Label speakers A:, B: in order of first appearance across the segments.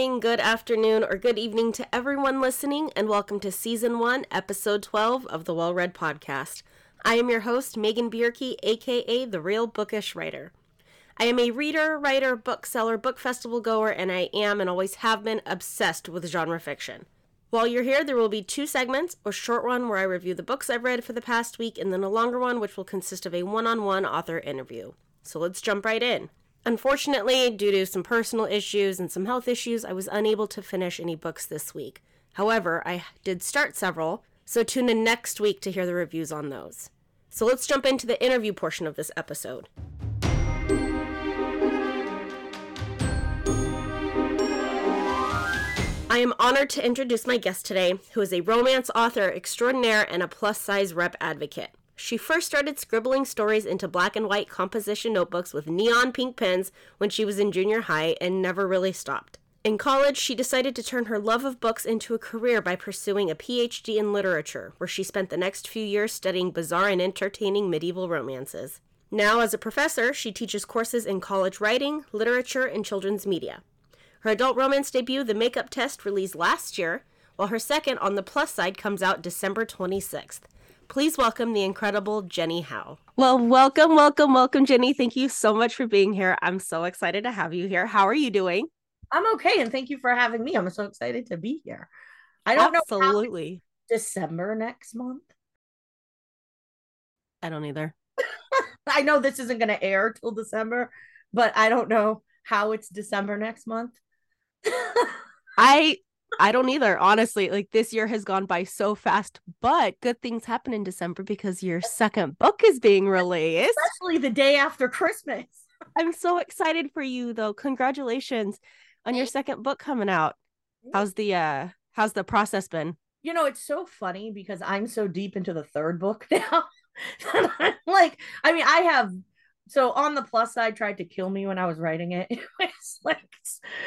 A: Good morning, good afternoon, or good evening to everyone listening, and welcome to Season 1, Episode 12 of the Well Read Podcast. I am your host, Megan Bierke, aka The Real Bookish Writer. I am a reader, writer, bookseller, book festival goer, and I am and always have been obsessed with genre fiction. While you're here, there will be two segments a short one where I review the books I've read for the past week, and then a longer one which will consist of a one on one author interview. So let's jump right in. Unfortunately, due to some personal issues and some health issues, I was unable to finish any books this week. However, I did start several, so tune in next week to hear the reviews on those. So let's jump into the interview portion of this episode. I am honored to introduce my guest today, who is a romance author extraordinaire and a plus size rep advocate. She first started scribbling stories into black and white composition notebooks with neon pink pens when she was in junior high and never really stopped. In college, she decided to turn her love of books into a career by pursuing a PhD in literature, where she spent the next few years studying bizarre and entertaining medieval romances. Now, as a professor, she teaches courses in college writing, literature, and children's media. Her adult romance debut, The Makeup Test, released last year, while her second, On the Plus Side, comes out December 26th. Please welcome the incredible Jenny Howe. Well, welcome, welcome, welcome, Jenny. Thank you so much for being here. I'm so excited to have you here. How are you doing?
B: I'm okay, and thank you for having me. I'm so excited to be here. I don't
A: Absolutely.
B: know Absolutely. December next month.
A: I don't either.
B: I know this isn't going to air till December, but I don't know how it's December next month.
A: I I don't either, honestly. Like this year has gone by so fast, but good things happen in December because your second book is being released.
B: Especially the day after Christmas.
A: I'm so excited for you though. Congratulations on your second book coming out. How's the uh how's the process been?
B: You know, it's so funny because I'm so deep into the third book now. like, I mean, I have so on the plus side tried to kill me when I was writing it. It's like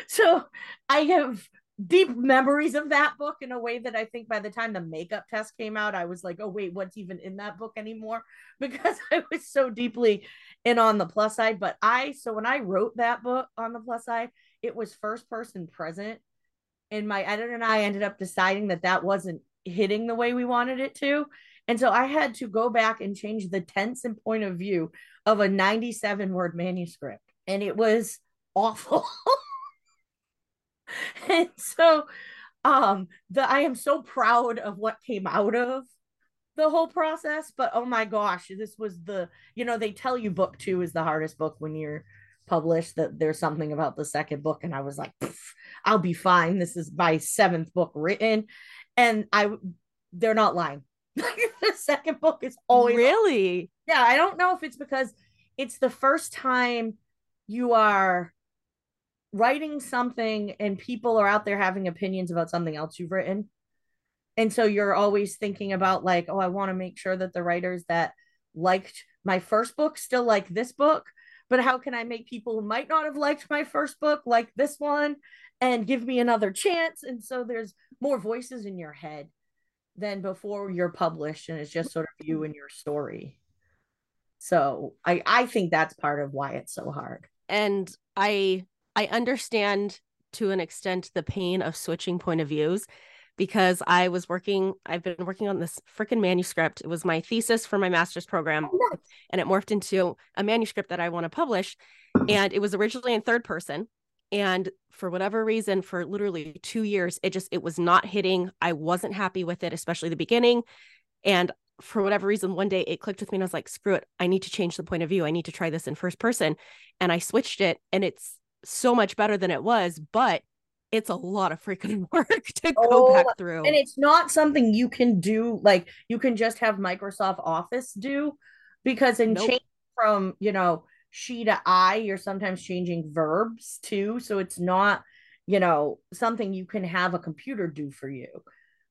B: so I have deep memories of that book in a way that I think by the time the makeup test came out, I was like, oh, wait, what's even in that book anymore? Because I was so deeply in on the plus side. But I, so when I wrote that book on the plus side, it was first person present. And my editor and I ended up deciding that that wasn't hitting the way we wanted it to. And so I had to go back and change the tense and point of view of a 97 word manuscript. And it was awful. and so um the I am so proud of what came out of the whole process but oh my gosh this was the you know they tell you book 2 is the hardest book when you're published that there's something about the second book and I was like I'll be fine. This is my seventh book written. And I they're not lying. The second book is always
A: really?
B: Yeah I don't know if it's because it's the first time you are writing something and people are out there having opinions about something else you've written. And so you're always thinking about like oh i want to make sure that the writers that liked my first book still like this book but how can i make people who might not have liked my first book like this one and give me another chance? And so there's more voices in your head than before you're published and it's just sort of you and your story. So i i think that's part of why it's so hard.
A: And i I understand to an extent the pain of switching point of views because I was working, I've been working on this freaking manuscript. It was my thesis for my master's program, oh, and it morphed into a manuscript that I want to publish. Mm-hmm. And it was originally in third person. And for whatever reason, for literally two years, it just it was not hitting. I wasn't happy with it, especially the beginning. And for whatever reason, one day it clicked with me and I was like, screw it. I need to change the point of view. I need to try this in first person. And I switched it and it's so much better than it was, but it's a lot of freaking work to oh, go back through.
B: And it's not something you can do like you can just have Microsoft Office do because in nope. change from, you know, she to I, you're sometimes changing verbs too. So it's not, you know, something you can have a computer do for you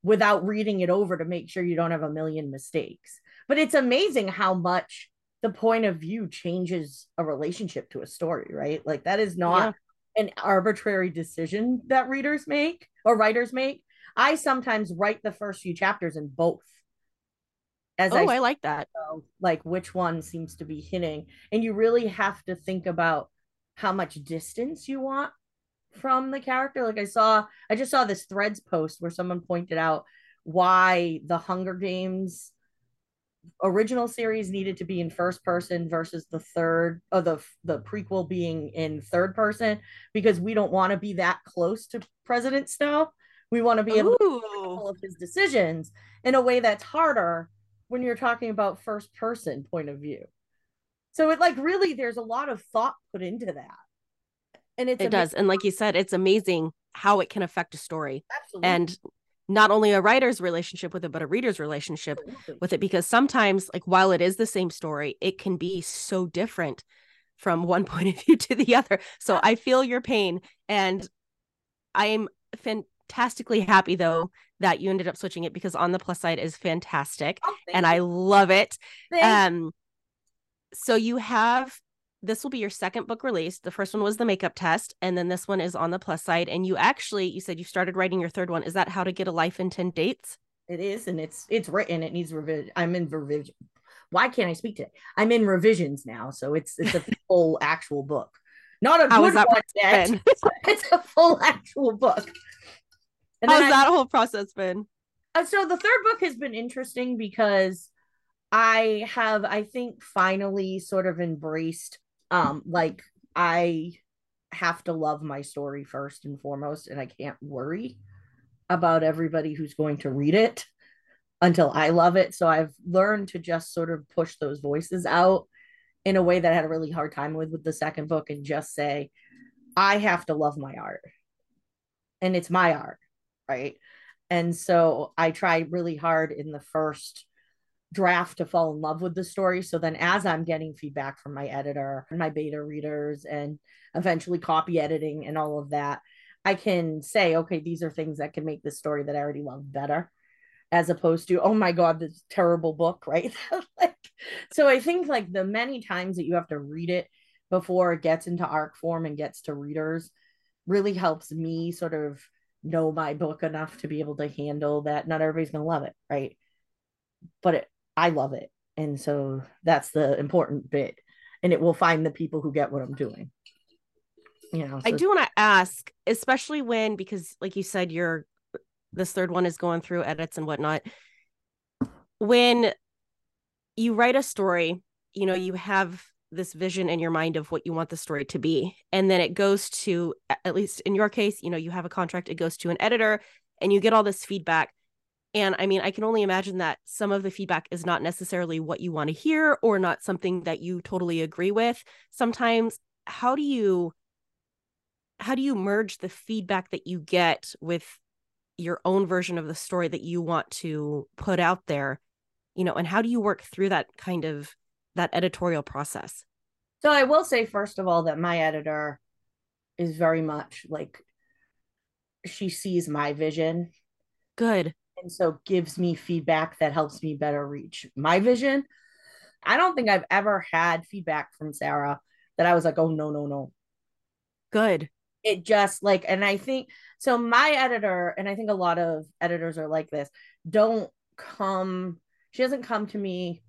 B: without reading it over to make sure you don't have a million mistakes. But it's amazing how much the point of view changes a relationship to a story, right? Like that is not yeah. an arbitrary decision that readers make or writers make. I sometimes write the first few chapters in both.
A: As oh, I, I like that.
B: Know, like which one seems to be hitting, and you really have to think about how much distance you want from the character. Like I saw, I just saw this threads post where someone pointed out why the Hunger Games original series needed to be in first person versus the third or the the prequel being in third person because we don't want to be that close to President Snow. We want to be able Ooh. to all of his decisions in a way that's harder when you're talking about first person point of view. So it like really there's a lot of thought put into that.
A: And it does. And like you said, it's amazing how it can affect a story. Absolutely. And not only a writer's relationship with it, but a reader's relationship with it. Because sometimes, like, while it is the same story, it can be so different from one point of view to the other. So I feel your pain. And I'm fantastically happy, though, that you ended up switching it because on the plus side is fantastic. Oh, and. I love it. Um, so you have this will be your second book release. The first one was the makeup test, and then this one is on the plus side. And you actually, you said you started writing your third one. Is that how to get a life in 10 dates?
B: It is, and it's it's written. It needs revision. I'm in revision. Why can't I speak to it? I'm in revisions now, so it's it's a full actual book. Not a how good one yet. it's a full actual book.
A: And How's that I, whole process been?
B: Uh, so the third book has been interesting because I have, I think, finally sort of embraced um like i have to love my story first and foremost and i can't worry about everybody who's going to read it until i love it. So i've learned to just sort of push those voices out in a way that i had a really hard time with with the second book and just say i have to love my art. And it's my art right? And so i tried really hard in the first draft to fall in love with the story. So then, as I'm getting feedback from my editor and my beta readers, and eventually copy editing and all of that, I can say, okay, these are things that can make this story that I already love better, as opposed to, oh my God, this terrible book, right? like, so I think like the many times that you have to read it before it gets into arc form and gets to readers really helps me sort of know my book enough to be able to handle that. Not everybody's going to love it, right? But it, I love it. And so that's the important bit. And it will find the people who get what I'm doing. You know, so-
A: I do want to ask, especially when, because like you said, you're this third one is going through edits and whatnot. When you write a story, you know, you have this vision in your mind of what you want the story to be. And then it goes to, at least in your case, you know, you have a contract, it goes to an editor and you get all this feedback. And I mean, I can only imagine that some of the feedback is not necessarily what you want to hear or not something that you totally agree with. Sometimes how do you how do you merge the feedback that you get with your own version of the story that you want to put out there? You know, and how do you work through that kind of that editorial process?
B: So I will say first of all that my editor is very much like she sees my vision.
A: Good
B: and so gives me feedback that helps me better reach my vision. I don't think I've ever had feedback from Sarah that I was like, oh, no, no, no.
A: Good.
B: It just like, and I think so. My editor, and I think a lot of editors are like this, don't come, she doesn't come to me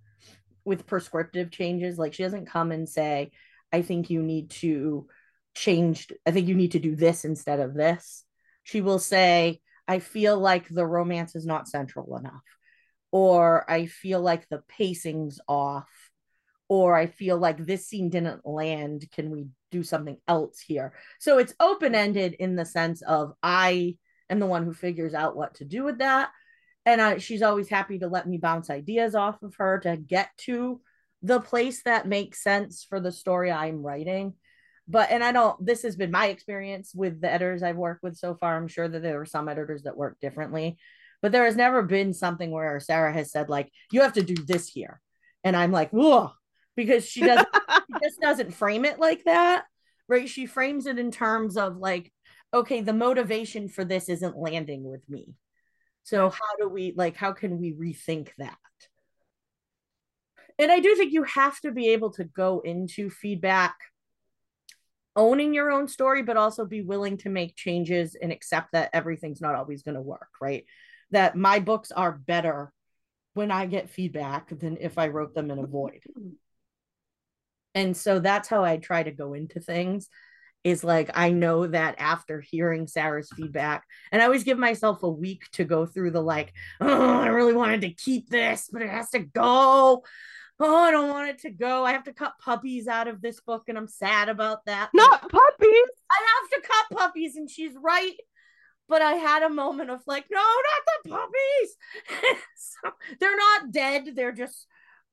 B: with prescriptive changes. Like, she doesn't come and say, I think you need to change, I think you need to do this instead of this. She will say, I feel like the romance is not central enough, or I feel like the pacing's off, or I feel like this scene didn't land. Can we do something else here? So it's open ended in the sense of I am the one who figures out what to do with that. And I, she's always happy to let me bounce ideas off of her to get to the place that makes sense for the story I'm writing but and i don't this has been my experience with the editors i've worked with so far. I'm sure that there are some editors that work differently but there has never been something where sarah has said like you have to do this here. And i'm like whoa because she doesn't she just doesn't frame it like that right? She frames it in terms of like okay the motivation for this isn't landing with me. So how do we like how can we rethink that? And i do think you have to be able to go into feedback owning your own story, but also be willing to make changes and accept that everything's not always going to work, right? That my books are better when I get feedback than if I wrote them in a void. And so that's how I try to go into things. is like I know that after hearing Sarah's feedback, and I always give myself a week to go through the like, oh, I really wanted to keep this, but it has to go. Oh, I don't want it to go. I have to cut puppies out of this book, and I'm sad about that.
A: Not puppies.
B: I have to cut puppies, and she's right. But I had a moment of like, no, not the puppies. so they're not dead. They're just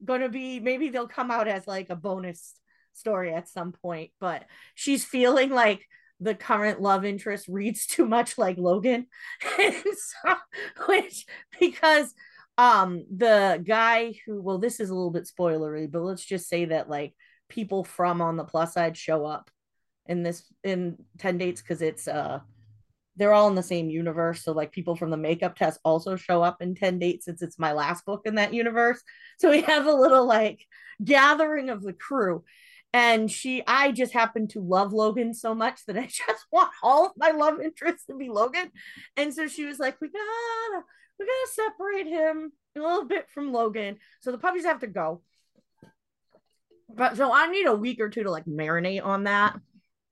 B: gonna be maybe they'll come out as like a bonus story at some point, but she's feeling like the current love interest reads too much like Logan. so, which because um the guy who well this is a little bit spoilery, but let's just say that like people from on the plus side show up in this in 10 dates because it's uh they're all in the same universe. So like people from the makeup test also show up in 10 dates since it's my last book in that universe. So we have a little like gathering of the crew and she i just happen to love logan so much that i just want all of my love interests to be logan and so she was like we gotta we gotta separate him a little bit from logan so the puppies have to go. But so i need a week or two to like marinate on that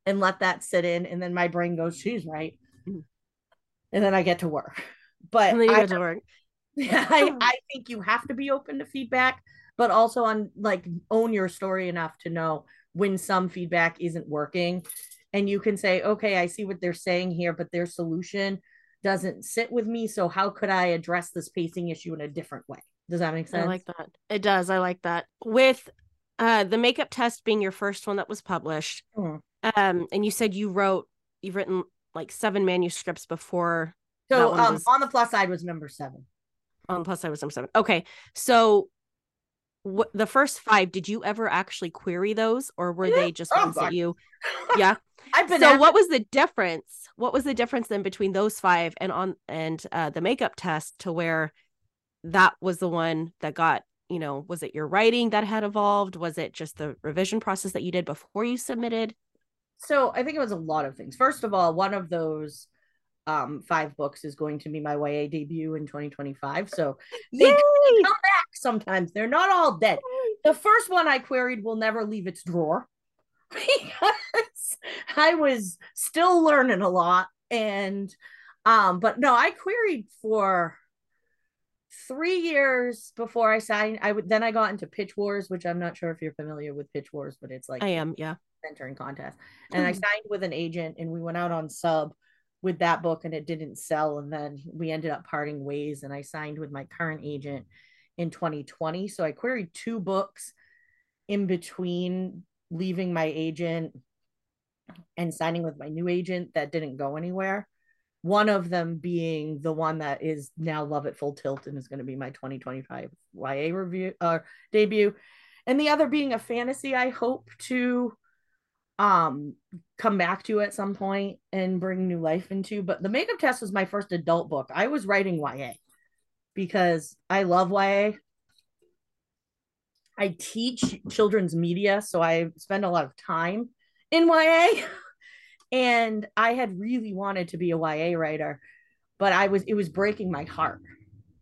B: and let that sit in and then my brain goes she's right. Mm. and then i get to work. But
A: and then you I, get to work.
B: Yeah I, I think you have to be open to feedback but also on like own your story enough to know when some feedback isn't working. And you can say okay i see what they're saying here but their solution doesn't sit with me so how could i address this pacing issue in a different way? Does that make sense
A: i like that. It does. I like that. With uh the makeup test being your first one that was published mm. um and you said you wrote you've written like seven manuscripts before
B: so um was... on the plus side was number seven.
A: On the plus side was number seven. Okay. So what the first five did you ever actually query those or were yeah. they just oh, ones that you yeah I've been so what was the difference what was the difference then between those five and on and uh, the makeup test to where that was the one that got you know was it your writing that had evolved was it just the revision process that you did before you submitted
B: so i think it was a lot of things first of all one of those um, five books is going to be my YA debut in 2025. So they, back sometimes. They're not all dead. The first one I queried will never leave its drawer because I was still learning a lot. And um, but no, I queried for three years before I signed. I would then I got into Pitch Wars, which I'm not sure if you're familiar with Pitch Wars, but it's like
A: I am, yeah.
B: Entering contest. And I signed with an agent and we went out on sub with that book and it didn't sell and then we ended up parting ways and i signed with my current agent in 2020 so i queried two books in between leaving my agent and signing with my new agent that didn't go anywhere. One of them being the one that is now love at full tilt and is going to be my 2025 ya review uh, debut. And the other being a fantasy i hope to um come back to at some point and bring new life into. But the makeup test was my first adult book. I was writing ya because i love ya i teach children's media so i spend a lot of time in ya and i had really wanted to be a ya writer but i was it was breaking my heart.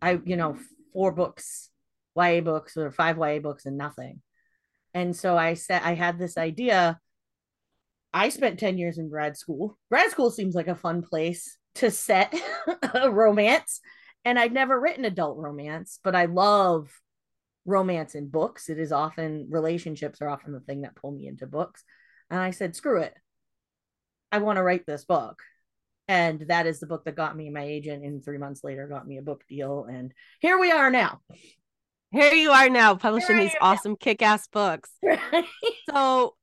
B: I you know four books ya books or five ya books and nothing. And so i said i had this idea. I spent 10 years in grad school. Grad school seems like a fun place to set a romance. And I'd never written adult romance, but I love romance in books. It is often relationships are often the thing that pull me into books. And I said, screw it. I want to write this book. And that is the book that got me my agent, and three months later got me a book deal. And here we are now.
A: Here you are now publishing these awesome kick ass books. Right. So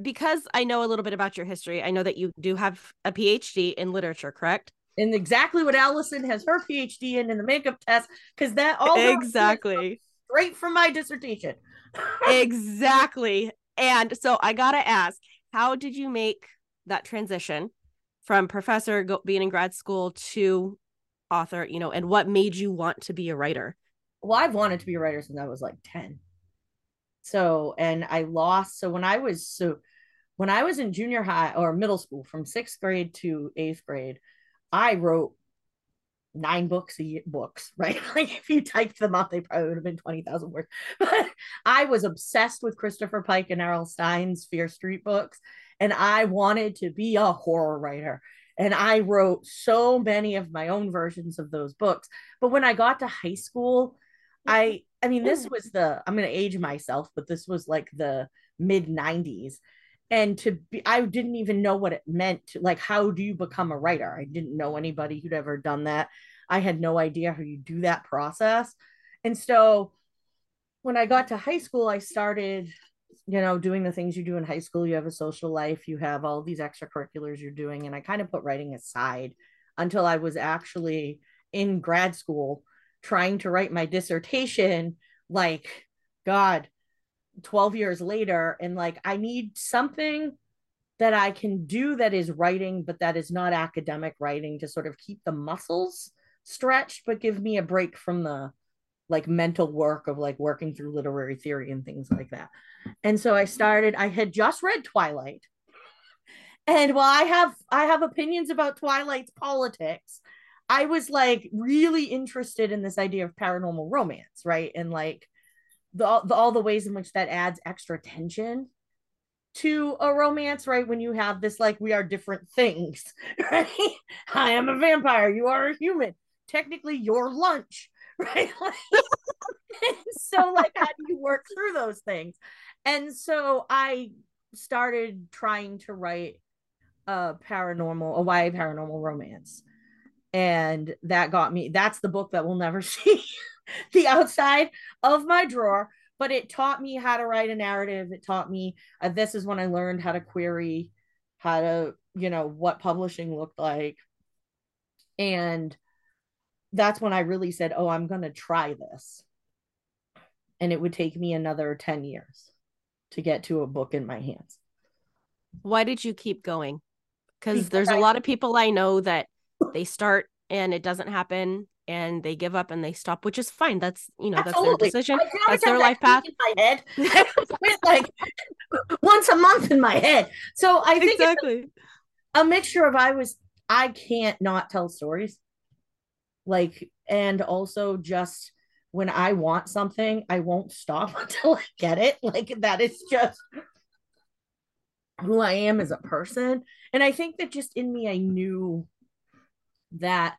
A: because I know a little bit about your history, I know that you do have a PhD in literature, correct?
B: And exactly what Allison has her PhD in in the makeup test, because that all
A: exactly
B: straight from my dissertation.
A: exactly. And so I gotta ask, how did you make that transition from professor go- being in grad school to author? You know, and what made you want to be a writer?
B: Well, I've wanted to be a writer since I was like ten. So, and I lost. So when I was so when I was in junior high or middle school from sixth grade to eighth grade, I wrote nine books a year books right? Like if you typed them up they probably would have been 20,000 words. But I was obsessed with Christopher Pike and R.L. Stine's Fear Street books and I wanted to be a horror writer. And I wrote so many of my own versions of those books. But when I got to high school I I mean this was the I'm going to age myself but this was like the mid 90s and to be i didn't even know what it meant to, like how do you become a writer? I didn't know anybody who'd ever done that. I had no idea how you do that process. And so when i got to high school i started you know doing the things you do in high school. You have a social life you have all these extracurriculars you're doing and i kind of put writing aside until i was actually in grad school trying to write my dissertation like god 12 years later and like I need something that I can do that is writing, but that is not academic writing to sort of keep the muscles stretched, but give me a break from the like mental work of like working through literary theory and things like that. And so I started, I had just read Twilight. And while I have I have opinions about Twilight's politics, I was like really interested in this idea of paranormal romance, right? And like the, the all the ways in which that adds extra tension to a romance, right? When you have this, like, we are different things, right? I am a vampire, you are a human. Technically, your lunch, right? so, like, how do you work through those things? And so I started trying to write a paranormal, a YA paranormal romance. And that got me, that's the book that we'll never see the outside of my drawer but it taught me how to write a narrative. It taught me uh, this is when i learned how to query how to you know what publishing looked like. And that's when i really said oh i'm going to try this. And it would take me another 10 years to get to a book in my hands.
A: Why did you keep going? Because there's a lot of people i know that they start and it doesn't happen and they give up and they stop, which is fine. That's you know Absolutely. that's their decision. That's their life path.
B: In my head, like once a month in my head. So I think exactly a mixture of I was I can't not tell stories, like and also just when I want something, I won't stop until I get it. Like that is just who I am as a person. And I think that just in me, I knew that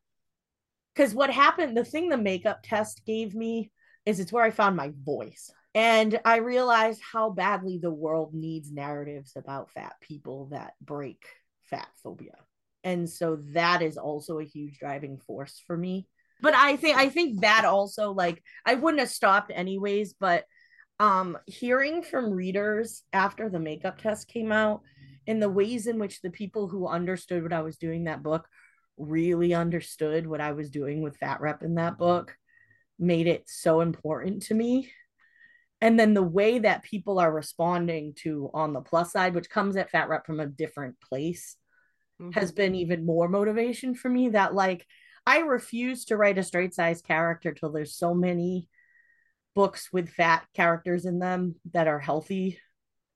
B: because what happened, the thing the makeup test gave me is it's where I found my voice. And I realized how badly the world needs narratives about fat people that break fat phobia. And so that is also a huge driving force for me. But I think I think that also like I wouldn't have stopped anyways, but um hearing from readers after the makeup test came out and the ways in which the people who understood what I was doing that book really understood what I was doing with fat rep in that book made it so important to me. And then the way that people are responding to on the plus side, which comes at fat rep from a different place, mm-hmm. has been even more motivation for me. That, like, I refuse to write a straight size character till there's so many books with fat characters in them that are healthy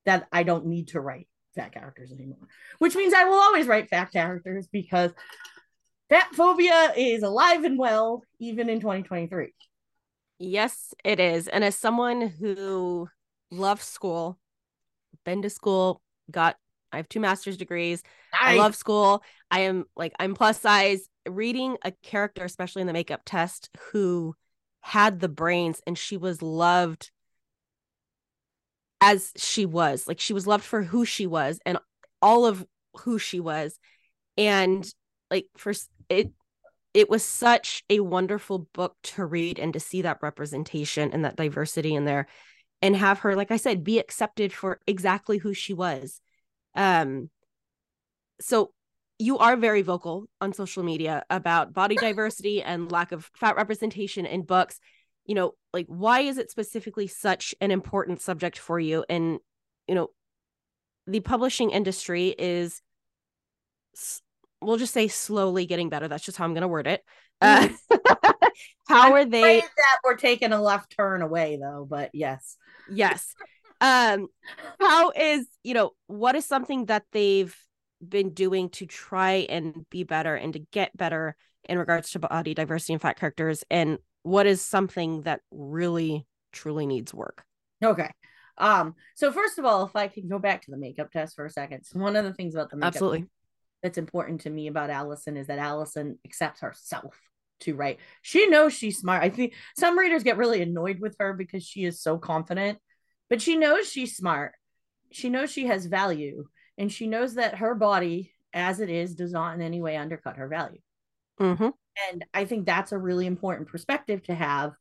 B: that I don't need to write fat characters anymore. Which means I will always write fat characters because Fat phobia is alive and well, even in 2023.
A: Yes, it is. And as someone who loves school, been to school, got I have two master's degrees. Nice. I love school. I am like I'm plus size. Reading a character, especially in the makeup test, who had the brains and she was loved as she was. Like she was loved for who she was and all of who she was. And like for it it was such a wonderful book to read and to see that representation and that diversity in there and have her like i said be accepted for exactly who she was. Um so you are very vocal on social media about body diversity and lack of fat representation in books. You know like why is it specifically such an important subject for you? And you know the publishing industry is we'll just say slowly getting better. That's just how I'm going to word it. Uh, how I'm are they?
B: That we're taking a left turn away, though. But yes,
A: yes. Um, how is you know what is something that they've been doing to try and be better and to get better in regards to body diversity and fat characters and what is something that really truly needs work
B: okay um so first of all if i can go back to the makeup test for a second so one of the things about the makeup
A: absolutely
B: that's important to me about allison is that allison accepts herself to write. She knows she's smart. I think some readers get really annoyed with her because she is so confident but she knows she's smart. She knows she has value and she knows that her body as it is does not in any way undercut her value.
A: Mm-hmm.
B: and i think that's a really important perspective to have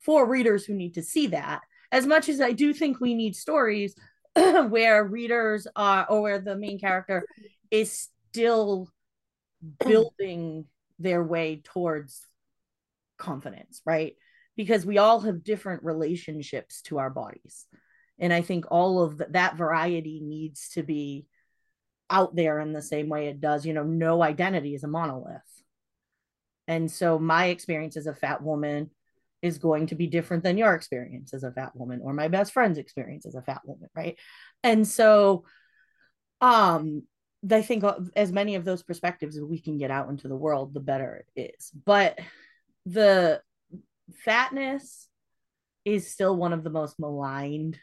B: for readers who need to see that. As much as i do think we need stories where readers are or where the main character is still building their way towards confidence right? Because we all have different relationships to our bodies. And i think all of the, that variety needs to be out there in the same way it does. You know no identity is a monolith. And so my experience as a fat woman is going to be different than your experience as a fat woman or my best friend's experience as a fat woman right? And so um i think as many of those perspectives as we can get out into the world the better it is. But the fatness is still one of the most maligned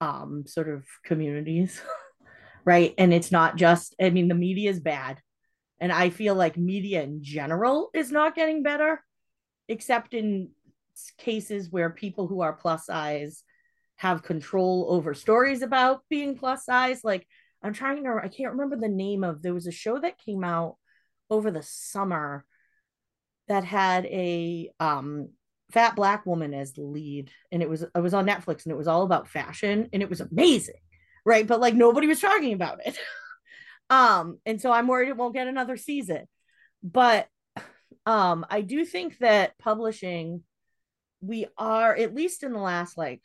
B: um sort of communities right? And it's not just i mean the media is bad. And i feel like media in general is not getting better except in cases where people who are plus size have control over stories about being plus size like i'm trying to i can't remember the name of there was a show that came out over the summer that had a um fat black woman as the lead and it was it was on netflix and it was all about fashion and it was amazing right? But like nobody was talking about it. Um and so i'm worried it won't get another season. But um i do think that publishing we are at least in the last like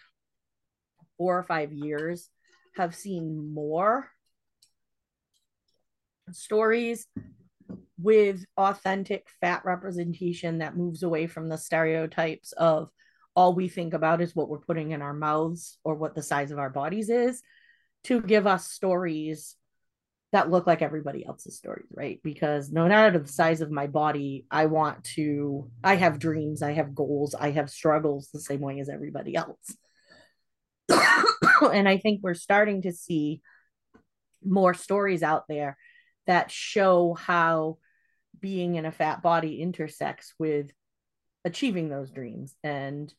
B: four or five years have seen more stories with authentic fat representation that moves away from the stereotypes of all we think about is what we're putting in our mouths or what the size of our bodies is to give us stories that look like everybody else's stories, right? Because no matter the size of my body, I want to, I have dreams, I have goals, I have struggles the same way as everybody else. and I think we're starting to see more stories out there that show how being in a fat body intersects with achieving those dreams and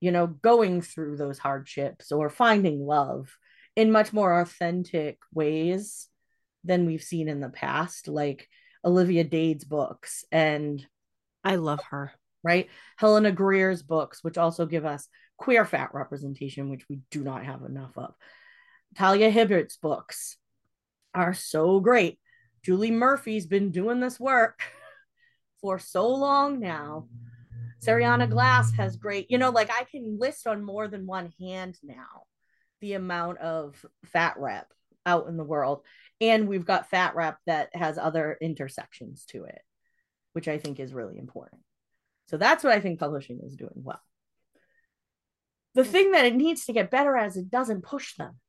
B: you know going through those hardships or finding love in much more authentic ways than we've seen in the past like olivia dade's books and
A: i love her.
B: Right? Helena greer's books which also give us queer fat representation which we do not have enough of talia hibbert's books are so great julie murphy's been doing this work for so long now. Sariana Glass has great, you know, like I can list on more than one hand now the amount of fat rep out in the world. And we've got fat rep that has other intersections to it, which I think is really important. So that's what I think publishing is doing well. The thing that it needs to get better as it doesn't push them.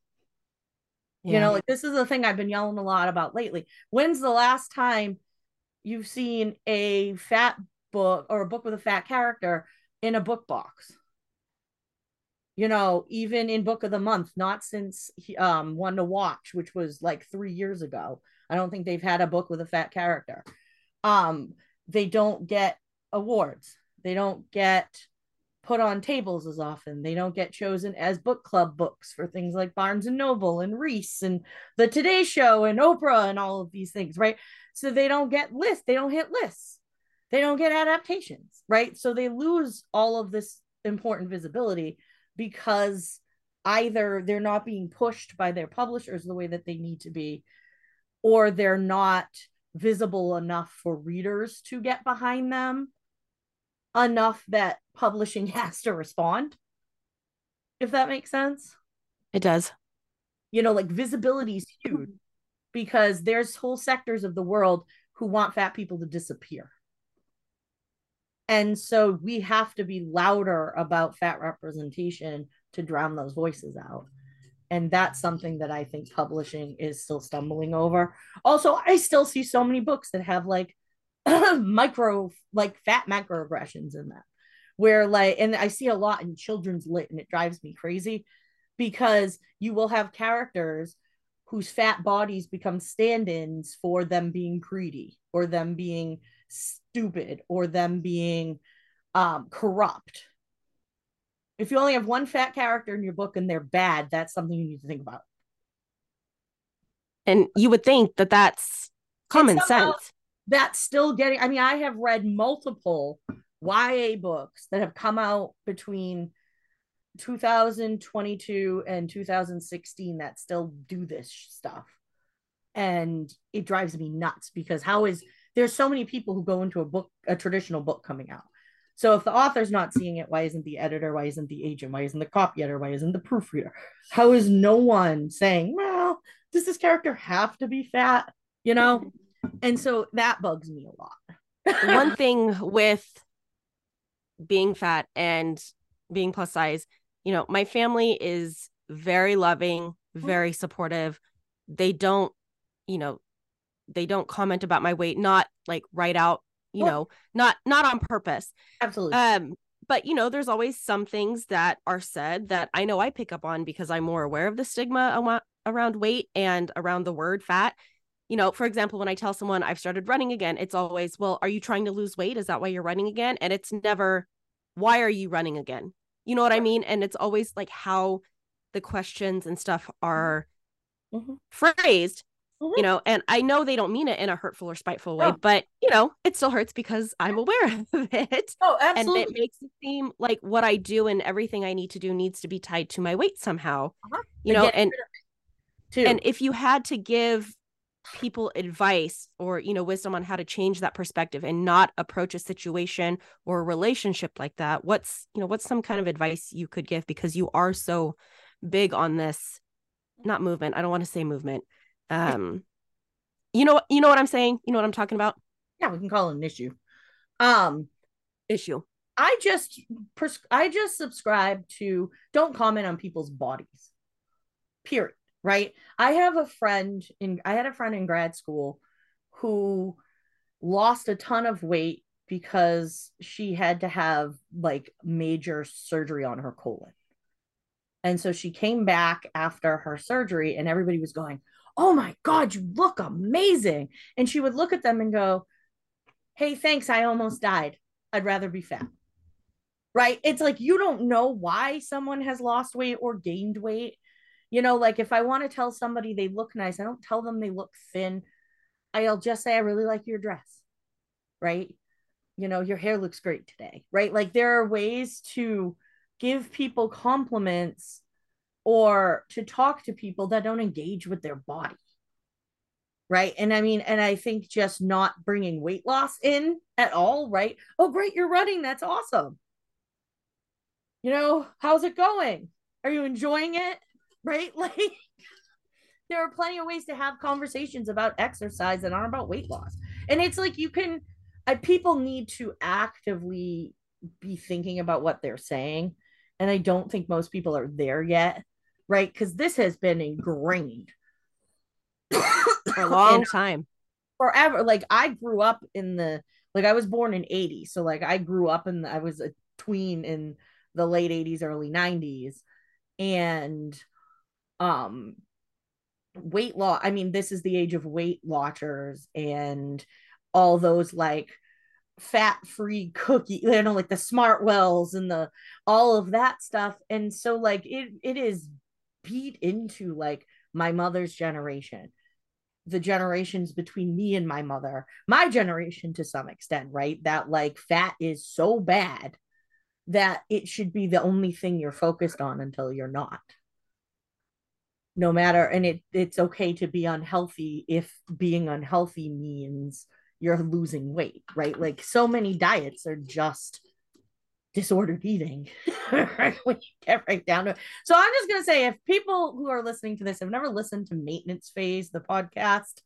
B: Yeah. You know, like this is the thing I've been yelling a lot about lately. When's the last time you've seen a fat book or a book with a fat character in a book box you know even in book of the month not since um one to watch which was like three years ago i don't think they've had a book with a fat character um they don't get awards they don't get put on tables as often. They don't get chosen as book club books for things like barnes and noble and reese and the today show and oprah and all of these things right? So they don't get lists. They don't hit lists. They don't get adaptations right? So they lose all of this important visibility because either they're not being pushed by their publishers the way that they need to be or they're not visible enough for readers to get behind them enough that publishing has to respond if that makes sense
A: it does
B: you know like visibility is huge mm-hmm. because there's whole sectors of the world who want fat people to disappear. And so we have to be louder about fat representation to drown those voices out. and that's something that i think publishing is still stumbling over also i still see so many books that have like micro like fat macroaggressions in that where like and i see a lot in children's lit and it drives me crazy because you will have characters whose fat bodies become stand-ins for them being greedy or them being stupid or them being um, corrupt if you only have one fat character in your book and they're bad, that's something you need to think about.
A: And you would think that that's common sense.
B: That's still getting, I mean, I have read multiple YA books that have come out between 2022 and 2016 that still do this stuff. And it drives me nuts because how is there's so many people who go into a book, a traditional book coming out so if the author's not seeing it, why isn't the editor? Why isn't the agent? Why isn't the copy editor? Why isn't the proofreader? How is no one saying, well, does this character have to be fat? You know? And so that bugs me a lot.
A: One thing with being fat and being plus size, you know, my family is very loving, very supportive. They don't, you know, they don't comment about my weight, not like right out you well, know not not on purpose
B: absolutely
A: um but you know there's always some things that are said that i know i pick up on because i'm more aware of the stigma around weight and around the word fat you know for example when i tell someone i've started running again it's always well are you trying to lose weight? Is that why you're running again? And it's never why are you running again? You know what i mean? And it's always like how the questions and stuff are mm-hmm. phrased Mm-hmm. you know? And i know they don't mean it in a hurtful or spiteful way oh. but you know it still hurts because i'm aware of it.
B: Oh absolutely
A: and it makes it seem like what i do and everything i need to do needs to be tied to my weight somehow uh-huh. you know? and and if you had to give people advice or you know wisdom on how to change that perspective and not approach a situation or a relationship like that what's you know what's some kind of advice you could give? Because you are so big on this not movement i don't want to say movement um you know you know what i'm saying? You know what i'm talking about?
B: Yeah we can call it an issue. Um
A: issue.
B: I just pres- i just subscribe to don't comment on people's bodies period right i have a friend in i had a friend in grad school who lost a ton of weight because she had to have like major surgery on her colon and so she came back after her surgery and everybody was going oh my God, you look amazing. And she would look at them and go, hey, thanks, I almost died. I'd rather be fat. Right? It's like you don't know why someone has lost weight or gained weight. You know, like if I want to tell somebody they look nice, I don't tell them they look thin. I'll just say, I really like your dress. Right? You know, your hair looks great today. Right? Like there are ways to give people compliments or to talk to people that don't engage with their body right and i mean and i think just not bringing weight loss in at all right oh great you're running that's awesome you know how's it going are you enjoying it right like there are plenty of ways to have conversations about exercise that aren't about weight loss and it's like you can I, people need to actively be thinking about what they're saying and i don't think most people are there yet right? Because this has been ingrained
A: for a long time.
B: Forever. Like I grew up in the like I was born in 80. So like I grew up in the, I was a tween in the late 80s, early 90s. And um weight loss, I mean, this is the age of Weight Watchers and all those like fat free cookie you know like the SnackWells and the all of that stuff. And so like it it is beat into like my mother's generation the generations between me and my mother my generation to some extent right? That like fat is so bad that it should be the only thing you're focused on until you're not no matter and it it's okay to be unhealthy if being unhealthy means you're losing weight right like so many diets are just disordered eating. we get right down to it. So I'm just gonna say, if people who are listening to this have never listened to Maintenance Phase, the podcast,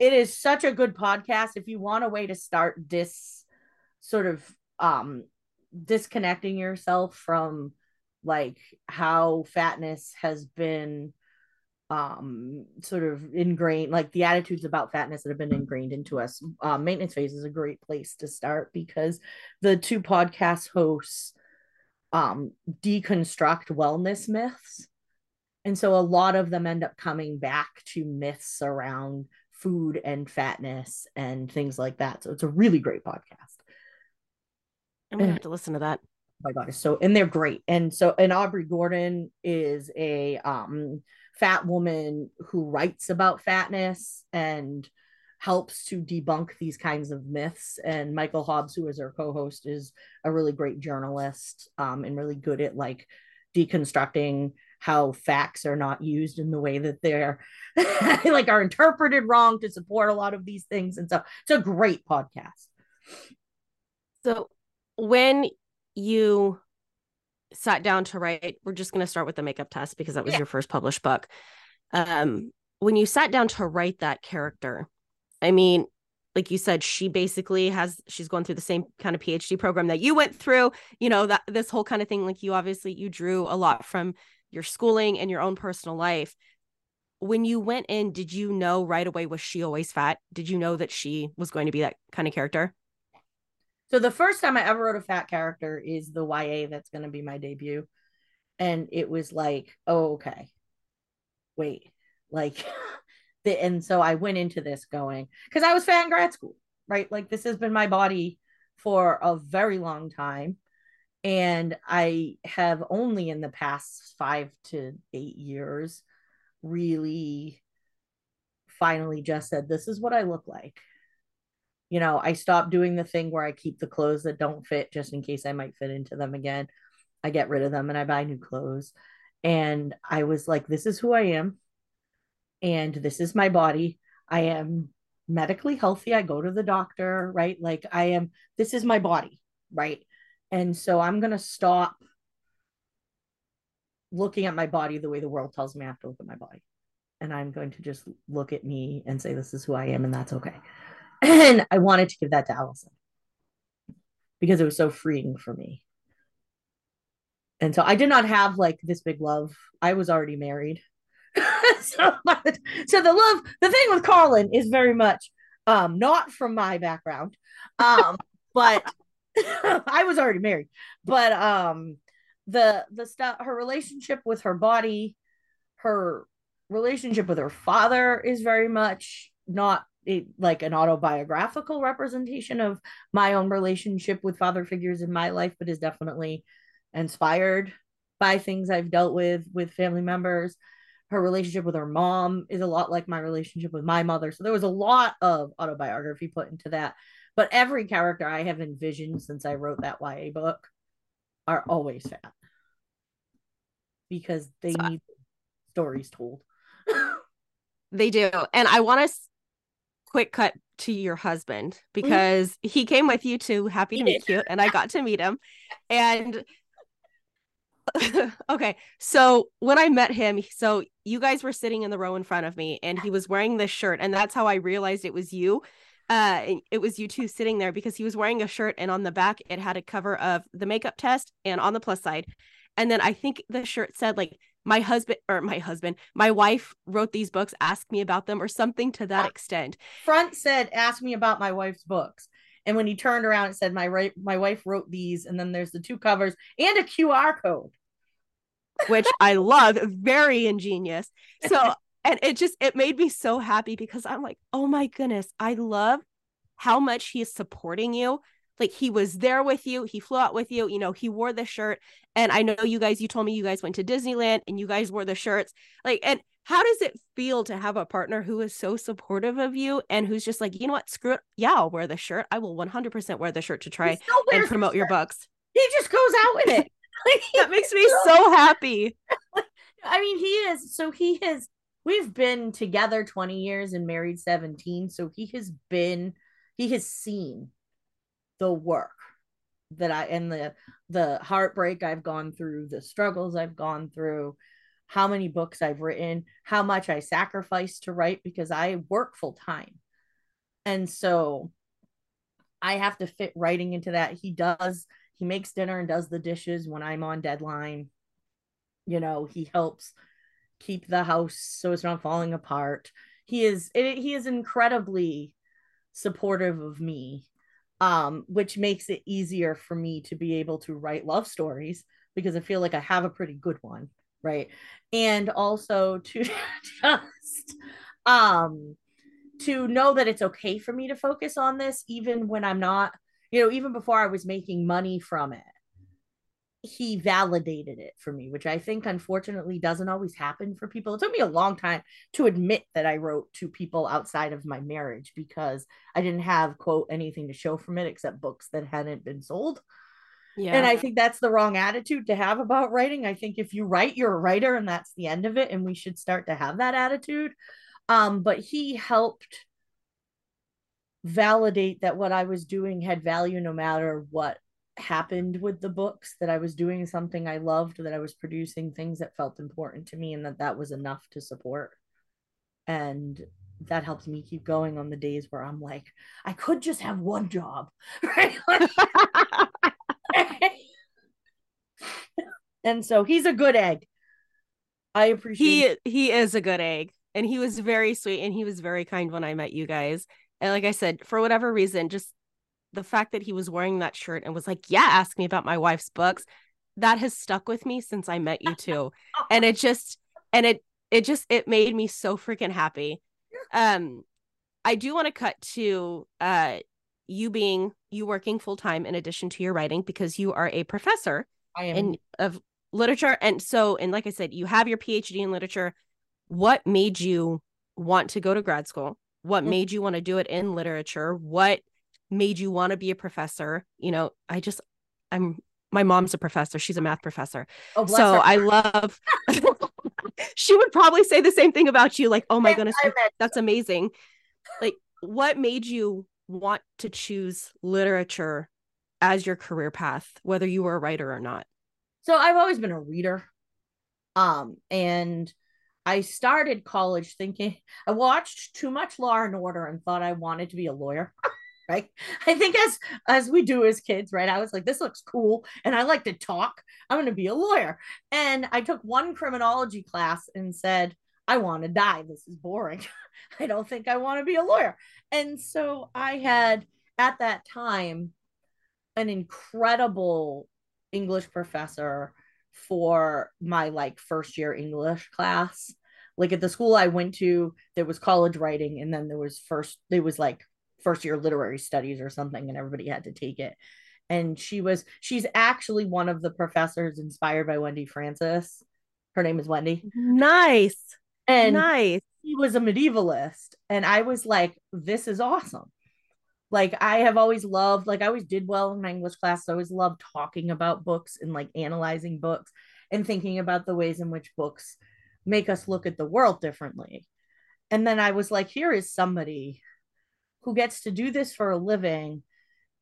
B: it is such a good podcast. If you want a way to start this sort of um disconnecting yourself from like how fatness has been um sort of ingrained like the attitudes about fatness that have been ingrained into us. Uh, maintenance phase is a great place to start because the two podcast hosts um deconstruct wellness myths. And so a lot of them end up coming back to myths around food and fatness and things like that. So it's a really great podcast.
A: I'm gonna have to listen to that
B: my god it's so and they're great and so and aubrey gordon is a um fat woman who writes about fatness and helps to debunk these kinds of myths. And Michael Hobbs, who is our co-host, is a really great journalist um, and really good at like deconstructing how facts are not used in the way that they're like are interpreted wrong to support a lot of these things. And so it's a great podcast.
A: So when you sat down to write, we're just going to start with the makeup test because that was yeah. your first published book. Um, when you sat down to write that character, I mean, like you said, she basically has she's going through the same kind of PhD program that you went through. You know that this whole kind of thing. Like you obviously you drew a lot from your schooling and your own personal life. When you went in, did you know right away was she always fat? Did you know that she was going to be that kind of character?
B: So the first time I ever wrote a fat character is the YA that's going to be my debut. And it was like, oh, okay. Wait, like, the, and so I went into this going, because I was fat in grad school, right? Like, this has been my body for a very long time. And I have only in the past five to eight years really finally just said, this is what I look like you know, I stopped doing the thing where I keep the clothes that don't fit just in case I might fit into them again. I get rid of them and I buy new clothes. And I was like, this is who I am. And this is my body. I am medically healthy. I go to the doctor, right? Like, I am, this is my body, right? And so I'm going to stop looking at my body the way the world tells me I have to look at my body. And I'm going to just look at me and say, this is who I am, and that's okay. And I wanted to give that to Allison because it was so freeing for me. And so I did not have like this big love. I was already married. so, so the love, the thing with Carlin is very much um not from my background. Um, but I was already married. But um the the stuff her relationship with her body, her relationship with her father is very much not it, like an autobiographical representation of my own relationship with father figures in my life, but is definitely inspired by things I've dealt with with family members. Her relationship with her mom is a lot like my relationship with my mother. So there was a lot of autobiography put into that. But every character I have envisioned since I wrote that YA book are always fat because they so, need stories told.
A: they do. And I want to quick cut to your husband mm-hmm. because mm-hmm. he came with you to Happy to Meet You and I got to meet him. And okay, so when I met him, so you guys were sitting in the row in front of me and he was wearing this shirt and that's how I realized it was you. Uh it was you two sitting there because he was wearing a shirt and on the back it had a cover of the makeup test and on the plus side. And then I think the shirt said like my husband or my husband, my wife wrote these books, ask me about them or something to that extent.
B: Front said, ask me about my wife's books. And when he turned around, it said, my right, my wife wrote these. And then there's the two covers and a QR code.
A: Which I love, very ingenious. So, and it just, it made me so happy because I'm like, oh my goodness, I love how much he is supporting you like he was there with you he flew out with you you know he wore the shirt. And i know you guys you told me you guys went to disneyland and you guys wore the shirts. Like and how does it feel to have a partner who is so supportive of you and who's just like you know what? Screw it. Yeah i'll wear the shirt. I will 100% wear the shirt to try and promote your books
B: he just goes out with it.
A: That makes me so happy.
B: I mean he is. So he has we've been together 20 years and married 17 so he has been he has seen the work that I and the the heartbreak I've gone through, the struggles I've gone through, how many books I've written, how much I sacrifice to write because I work full time. And so I have to fit writing into that. He does, he makes dinner and does the dishes when I'm on deadline. you know he helps keep the house so it's not falling apart he is it, he is incredibly supportive of me um which makes it easier for me to be able to write love stories because i feel like i have a pretty good one right? And also to just um to know that it's okay for me to focus on this even when i'm not you know even before i was making money from it he validated it for me, which I think unfortunately doesn't always happen for people. It took me a long time to admit that I wrote to people outside of my marriage because I didn't have, quote, anything to show from it except books that hadn't been sold. Yeah. And I think that's the wrong attitude to have about writing. I think if you write, you're a writer and that's the end of it. And we should start to have that attitude. Um, but he helped validate that what I was doing had value no matter what happened with the books that I was doing something I loved, that I was producing things that felt important to me, and that that was enough to support. And that helps me keep going on the days where I'm like, I could just have one job, and so he's a good egg. I appreciate.
A: He he is a good egg, and he was very sweet, and he was very kind when I met you guys. And like I said, for whatever reason, just the fact that he was wearing that shirt and was like, "Yeah, ask me about my wife's books." That has stuck with me since I met you too. and it just and it it just it made me so freaking happy. Um I do want to cut to uh you being you working full time in addition to your writing because you are a professor
B: I am.
A: in of literature and so and like I said you have your PhD in literature. What made you want to go to grad school? What mm-hmm. made you want to do it in literature? What made you want to be a professor you know i just i'm my mom's a professor she's a math professor. Oh, so her. i love she would probably say the same thing about you like oh my goodness that's amazing. Like what made you want to choose literature as your career path whether you were a writer or not?
B: So i've always been a reader um and i started college thinking i watched too much law and order and thought i wanted to be a lawyer right? I think as as we do as kids right i was like this looks cool and i like to talk. I'm going to be a lawyer. And i took one criminology class and said i want to die. This is boring. I don't think i want to be a lawyer. And so i had at that time an incredible english professor for my like first year english class. Like at the school i went to there was college writing and then there was first there was like first year literary studies or something and everybody had to take it. And she was she's actually one of the professors inspired by wendy francis. Her name is wendy.
A: Nice.
B: And
A: nice.
B: he was a medievalist and i was like this is awesome. Like i have always loved like i always did well in my english class so i always loved talking about books and like analyzing books and thinking about the ways in which books make us look at the world differently. And then i was like here is somebody who gets to do this for a living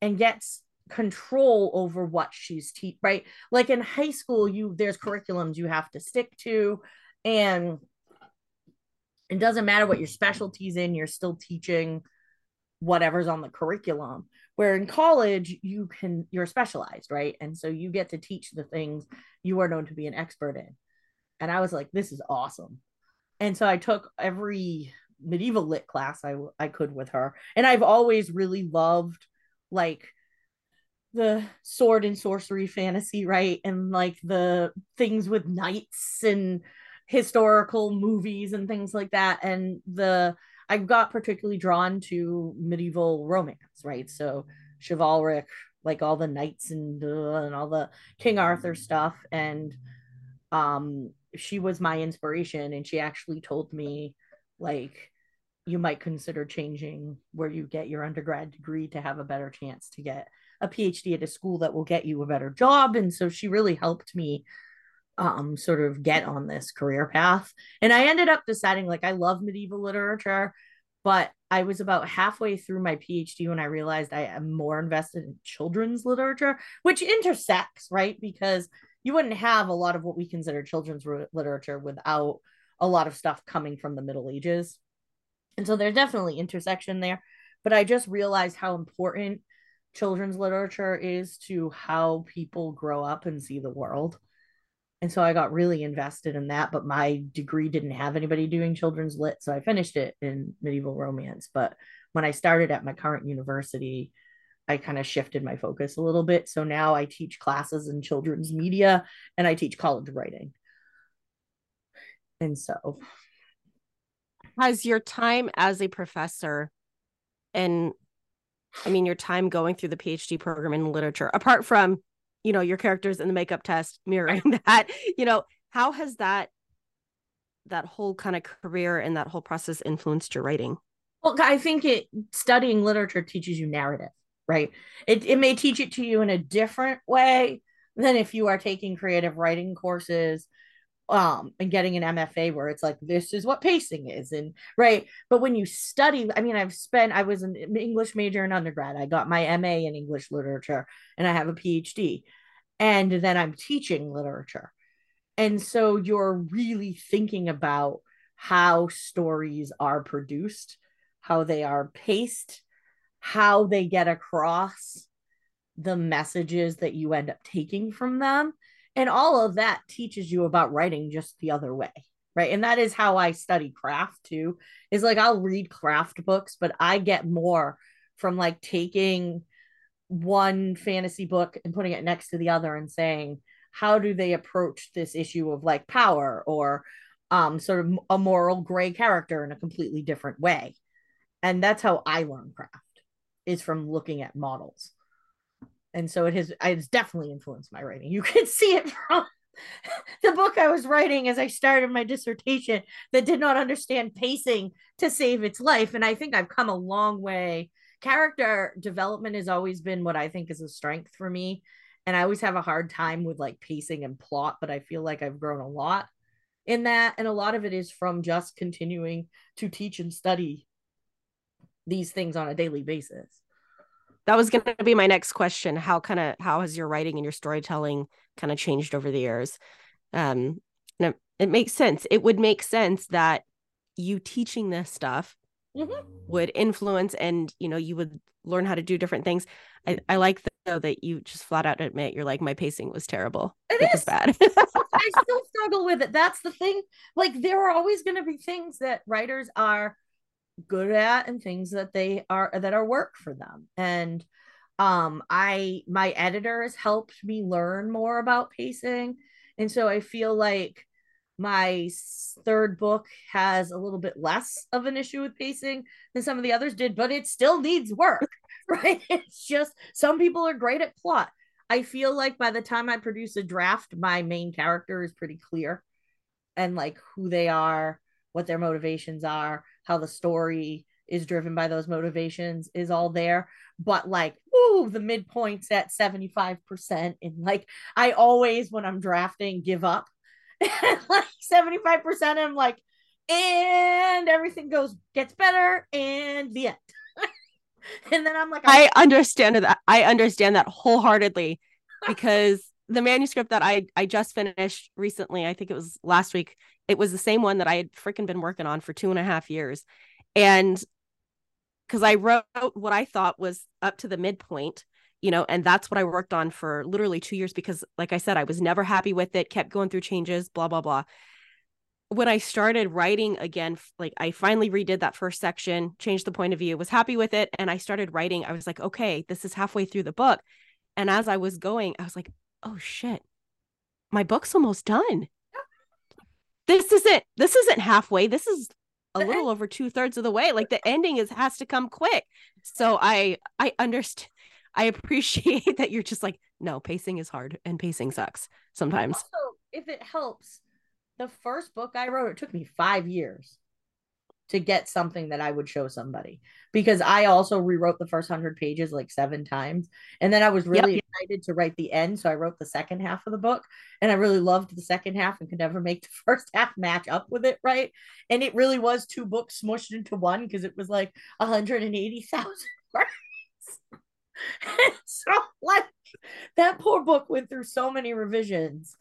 B: and gets control over what she's teach right? Like in high school you there's curriculums you have to stick to and it doesn't matter what your specialties in you're still teaching whatever's on the curriculum. Where in college you can you're specialized right? And so you get to teach the things you are known to be an expert in. And i was like this is awesome. And so i took every medieval lit class I I could with her. And I've always really loved like the sword and sorcery fantasy, right? And like the things with knights and historical movies and things like that. And the I got particularly drawn to medieval romance, right? So chivalric, like all the knights and uh, and all the King Arthur stuff. And um, she was my inspiration, and she actually told me like you might consider changing where you get your undergrad degree to have a better chance to get a PhD at a school that will get you a better job. And so she really helped me um sort of get on this career path. And I ended up deciding like I love medieval literature, but I was about halfway through my PhD when I realized I am more invested in children's literature, which intersects, right? Because you wouldn't have a lot of what we consider children's literature without a lot of stuff coming from the Middle Ages. And so there's definitely intersection there. But I just realized how important children's literature is to how people grow up and see the world. And so I got really invested in that, but my degree didn't have anybody doing children's lit. So I finished it in medieval romance. But when I started at my current university, I kind of shifted my focus a little bit. So now I teach classes in children's media and I teach college writing. And so
A: has your time as a professor and I mean your time going through the PhD program in literature, apart from, you know, your characters in the makeup test mirroring that, you know, how has that that whole kind of career and that whole process influenced your writing?
B: Well, I think it studying literature teaches you narrative, right? It it may teach it to you in a different way than if you are taking creative writing courses um and getting an MFA where it's like this is what pacing is and right? But when you study I mean I've spent I was an English major in undergrad. I got my MA in English literature and I have a PhD and then I'm teaching literature. And so you're really thinking about how stories are produced how they are paced how they get across the messages that you end up taking from them and all of that teaches you about writing just the other way right? And that is how i study craft too. Is like i'll read craft books but i get more from like taking one fantasy book and putting it next to the other and saying how do they approach this issue of like power or um sort of a moral gray character in a completely different way? And that's how i learn craft is from looking at models and so it has it's definitely influenced my writing. You can see it from the book i was writing as i started my dissertation that did not understand pacing to save its life. And i think i've come a long way. Character development has always been what i think is a strength for me. And i always have a hard time with like pacing and plot but i feel like i've grown a lot in that. And a lot of it is from just continuing to teach and study these things on a daily basis
A: that was going to be my next question how kind of how has your writing and your storytelling kind of changed over the years? Um it, it makes sense. It would make sense that you teaching this stuff mm-hmm. would influence and you know you would learn how to do different things. I, I like though that you just flat out admit you're like my pacing was terrible.
B: It, it is. bad. I still struggle with it. That's the thing. Like there are always going to be things that writers are good at and things that they are that are work for them. And um i my editors helped me learn more about pacing. And so i feel like my third book has a little bit less of an issue with pacing than some of the others did but it still needs work right? It's just some people are great at plot. I feel like by the time i produce a draft my main character is pretty clear and like who they are what their motivations are how the story is driven by those motivations is all there. But like ooh the midpoint's at 75% and like i always when i'm drafting give up. Like 75% i'm like and everything goes gets better and the end. And then i'm like
A: i understand that i understand that wholeheartedly because the manuscript that i i just finished recently i think it was last week it was the same one that I had freaking been working on for two and a half years. And because I wrote what I thought was up to the midpoint, you know, and that's what I worked on for literally two years because, like I said, I was never happy with it, kept going through changes, blah, blah, blah. When I started writing again, like I finally redid that first section, changed the point of view, was happy with it. And I started writing. I was like, okay, this is halfway through the book. And as I was going, I was like, oh shit, my book's almost done this isn't this isn't halfway. This is a little over two thirds of the way. Like the ending is has to come quick. So i i understand i appreciate that you're just like no pacing is hard and pacing sucks sometimes.
B: Also, if it helps the first book i wrote it took me five years to get something that I would show somebody because I also rewrote the first hundred pages like seven times. And then I was really yep. excited to write the end. So I wrote the second half of the book and I really loved the second half and could never make the first half match up with it. Right. And it really was two books smushed into one because it was like 180,000 words. so like that poor book went through so many revisions.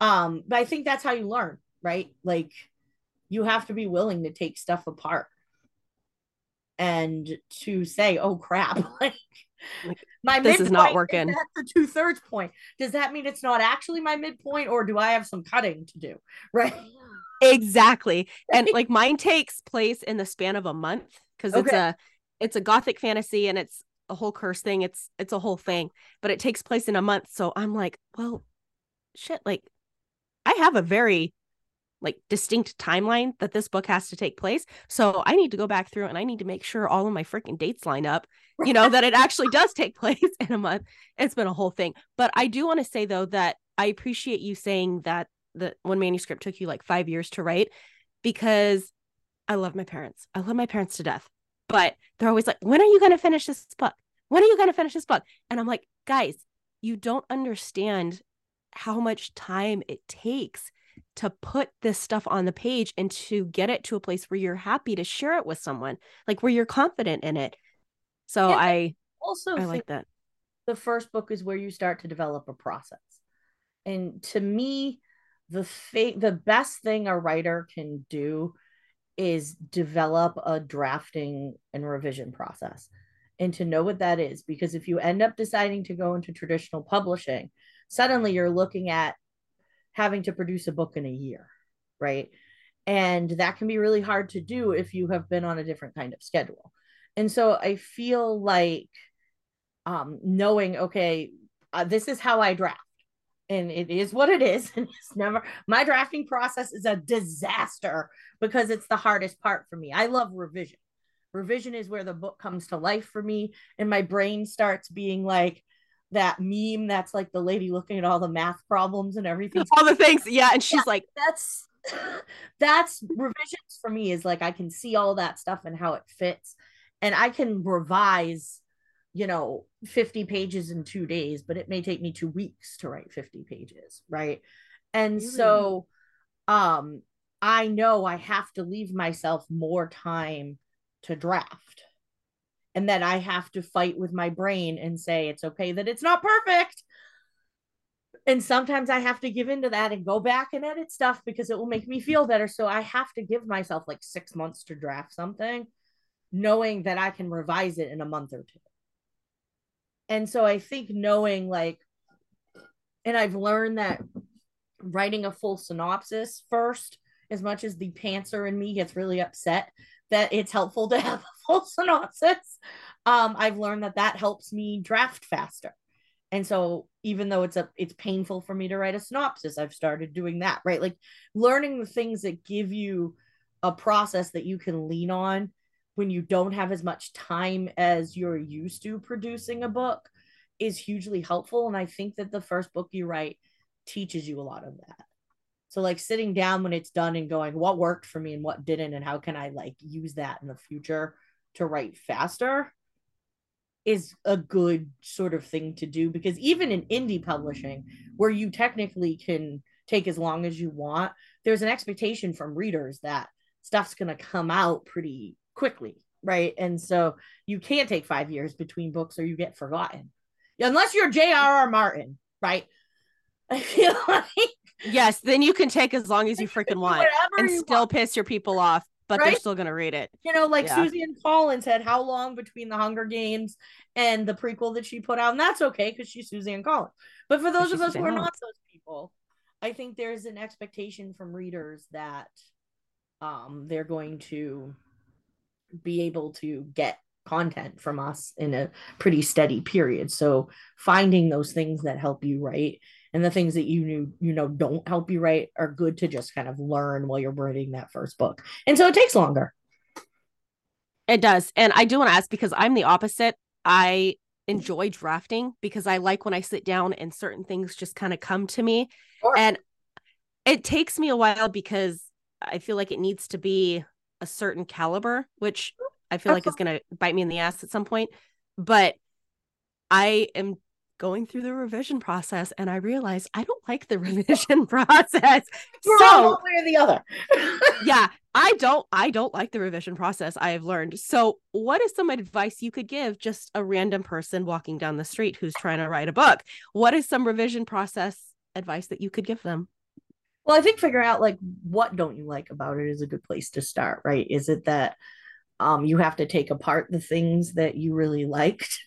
B: Um, but I think that's how you learn, right? Like you have to be willing to take stuff apart and to say, oh crap, like my
A: this is not working.
B: At the two thirds point. Does that mean it's not actually my midpoint, or do I have some cutting to do? Right.
A: exactly and like mine takes place in the span of a month because it's a it's a gothic fantasy and it's a whole curse thing it's it's a whole thing but it takes place in a month so i'm like well shit like i have a very like distinct timeline that this book has to take place. So i need to go back through and i need to make sure all of my freaking dates line up you know that it actually does take place in a month. It's been a whole thing. But i do want to say though that i appreciate you saying that the one manuscript took you like five years to write because i love my parents. I love my parents to death. But they're always like when are you going to finish this book? When are you going to finish this book? And i'm like guys you don't understand how much time it takes to put this stuff on the page and to get it to a place where you're happy to share it with someone like where you're confident in it. So
B: Yeah,
A: i
B: Also,
A: i like that.
B: the first book is where you start to develop a process. And to me, the fa- the best thing a writer can do is develop a drafting and revision process and to know what that is. Because if you end up deciding to go into traditional publishing suddenly you're looking at having to produce a book in a year right? And that can be really hard to do if you have been on a different kind of schedule. And so i feel like um knowing okay uh, this is how i draft. And it is what it is and it's never my drafting process is a disaster because it's the hardest part for me. I love revision. Revision is where the book comes to life for me and my brain starts being like that meme that's like the lady looking at all the math problems and everything.
A: All the things. Yeah and she's like
B: that's that's revisions for me is like I can see all that stuff and how it fits. And I can revise you know 50 pages in 2 days but it may take me 2 weeks to write 50 pages right? And
A: Really?
B: so um I know I have to leave myself more time to draft and that I have to fight with my brain and say it's okay that it's not perfect and sometimes I have to give into that and go back and edit stuff because it will make me feel better. So I have to give myself like six months to draft something, knowing that I can revise it in a month or two. And so I think knowing like, and I've learned that writing a full synopsis first, as much as the pantser in me gets really upset, that it's helpful to have full synopsis. Um, I've learned that that helps me draft faster. And so even though it's a it's painful for me to write a synopsis i've started doing that right? Like learning the things that give you a process that you can lean on when you don't have as much time as you're used to producing a book is hugely helpful. And i think that the first book you write teaches you a lot of that. So like sitting down when it's done and going what worked for me and what didn't and how can i like use that in the future to write faster is a good sort of thing to do because even in indie publishing where you technically can take as long as you want there's an expectation from readers that stuff's going to come out pretty quickly right and so you can't take 5 years between books or you get forgotten unless you're J.R.R. Martin right I feel like
A: yes then you can take as long as you freaking want and still
B: want.
A: piss your people off but they're still gonna read it
B: you know, like
A: Yeah.
B: Suzanne Collins had how long between the Hunger Games and the prequel that she put out, and that's okay because she's Suzanne Collins. But for those of us who are not those people, I think there's an expectation from readers that um they're going to be able to get content from us in a pretty steady period. So finding those things that help you write and the things that you knew you know don't help you write are good to just kind of learn while you're writing that first book. And so it takes longer.
A: It does. And I do want to ask because I'm the opposite. I enjoy drafting because I like when I sit down and certain things just kind of come to me.
B: Sure.
A: And it takes me a while because I feel like it needs to be a certain caliber, which I feel like is going to bite me in the ass at some point. But I am going through the revision process and I realize I don't like the revision process.
B: We're
A: so
B: one way or the other.
A: yeah i don't i don't like the revision process i have learned so what is some advice you could give just a random person walking down the street who's trying to write a book what is some revision process advice that you could give them
B: Well, I think figuring out like what don't you like about it is a good place to start, right? Is it that um, you have to take apart the things that you really liked.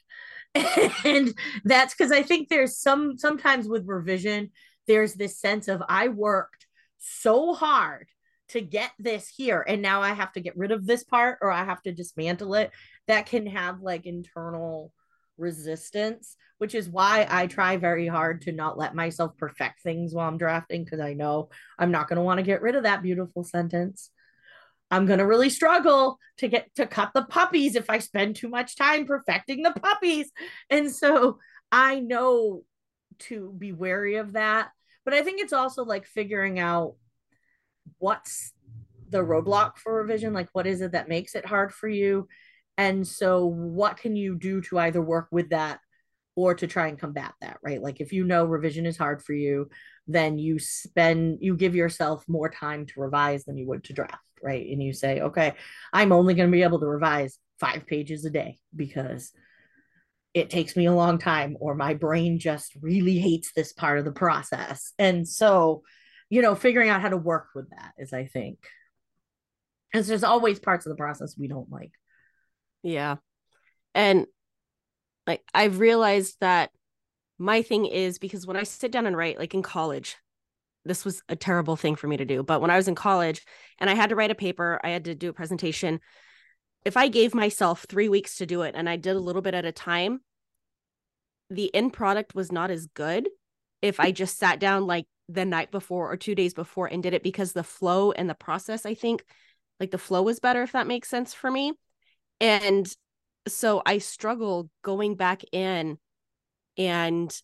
B: and that's because I think there's some sometimes with revision, there's this sense of I worked so hard to get this here and now I have to get rid of this part or I have to dismantle it. That can have like internal resistance, which is why I try very hard to not let myself perfect things while I'm drafting because I know I'm not going to want to get rid of that beautiful sentence. I'm going to really struggle to get to cut the puppies if I spend too much time perfecting the puppies. And so I know to be wary of that. But I think it's also like figuring out what's the roadblock for revision like what is it that makes it hard for you and so what can you do to either work with that or to try and combat that right like if you know revision is hard for you then you spend you give yourself more time to revise than you would to draft right and you say okay i'm only going to be able to revise five pages a day because it takes me a long time or my brain just really hates this part of the process and so you know, figuring out how to work with that is, I think, because there's always parts of the process we don't like.
A: Yeah. And like, I've realized that my thing is because when I sit down and write, like in college, this was a terrible thing for me to do. But when I was in college and I had to write a paper, I had to do a presentation. If I gave myself three weeks to do it and I did a little bit at a time, the end product was not as good if I just sat down like the night before or two days before and did it because the flow and the process, I think, like the flow was better, if that makes sense for me. And so I struggle going back in and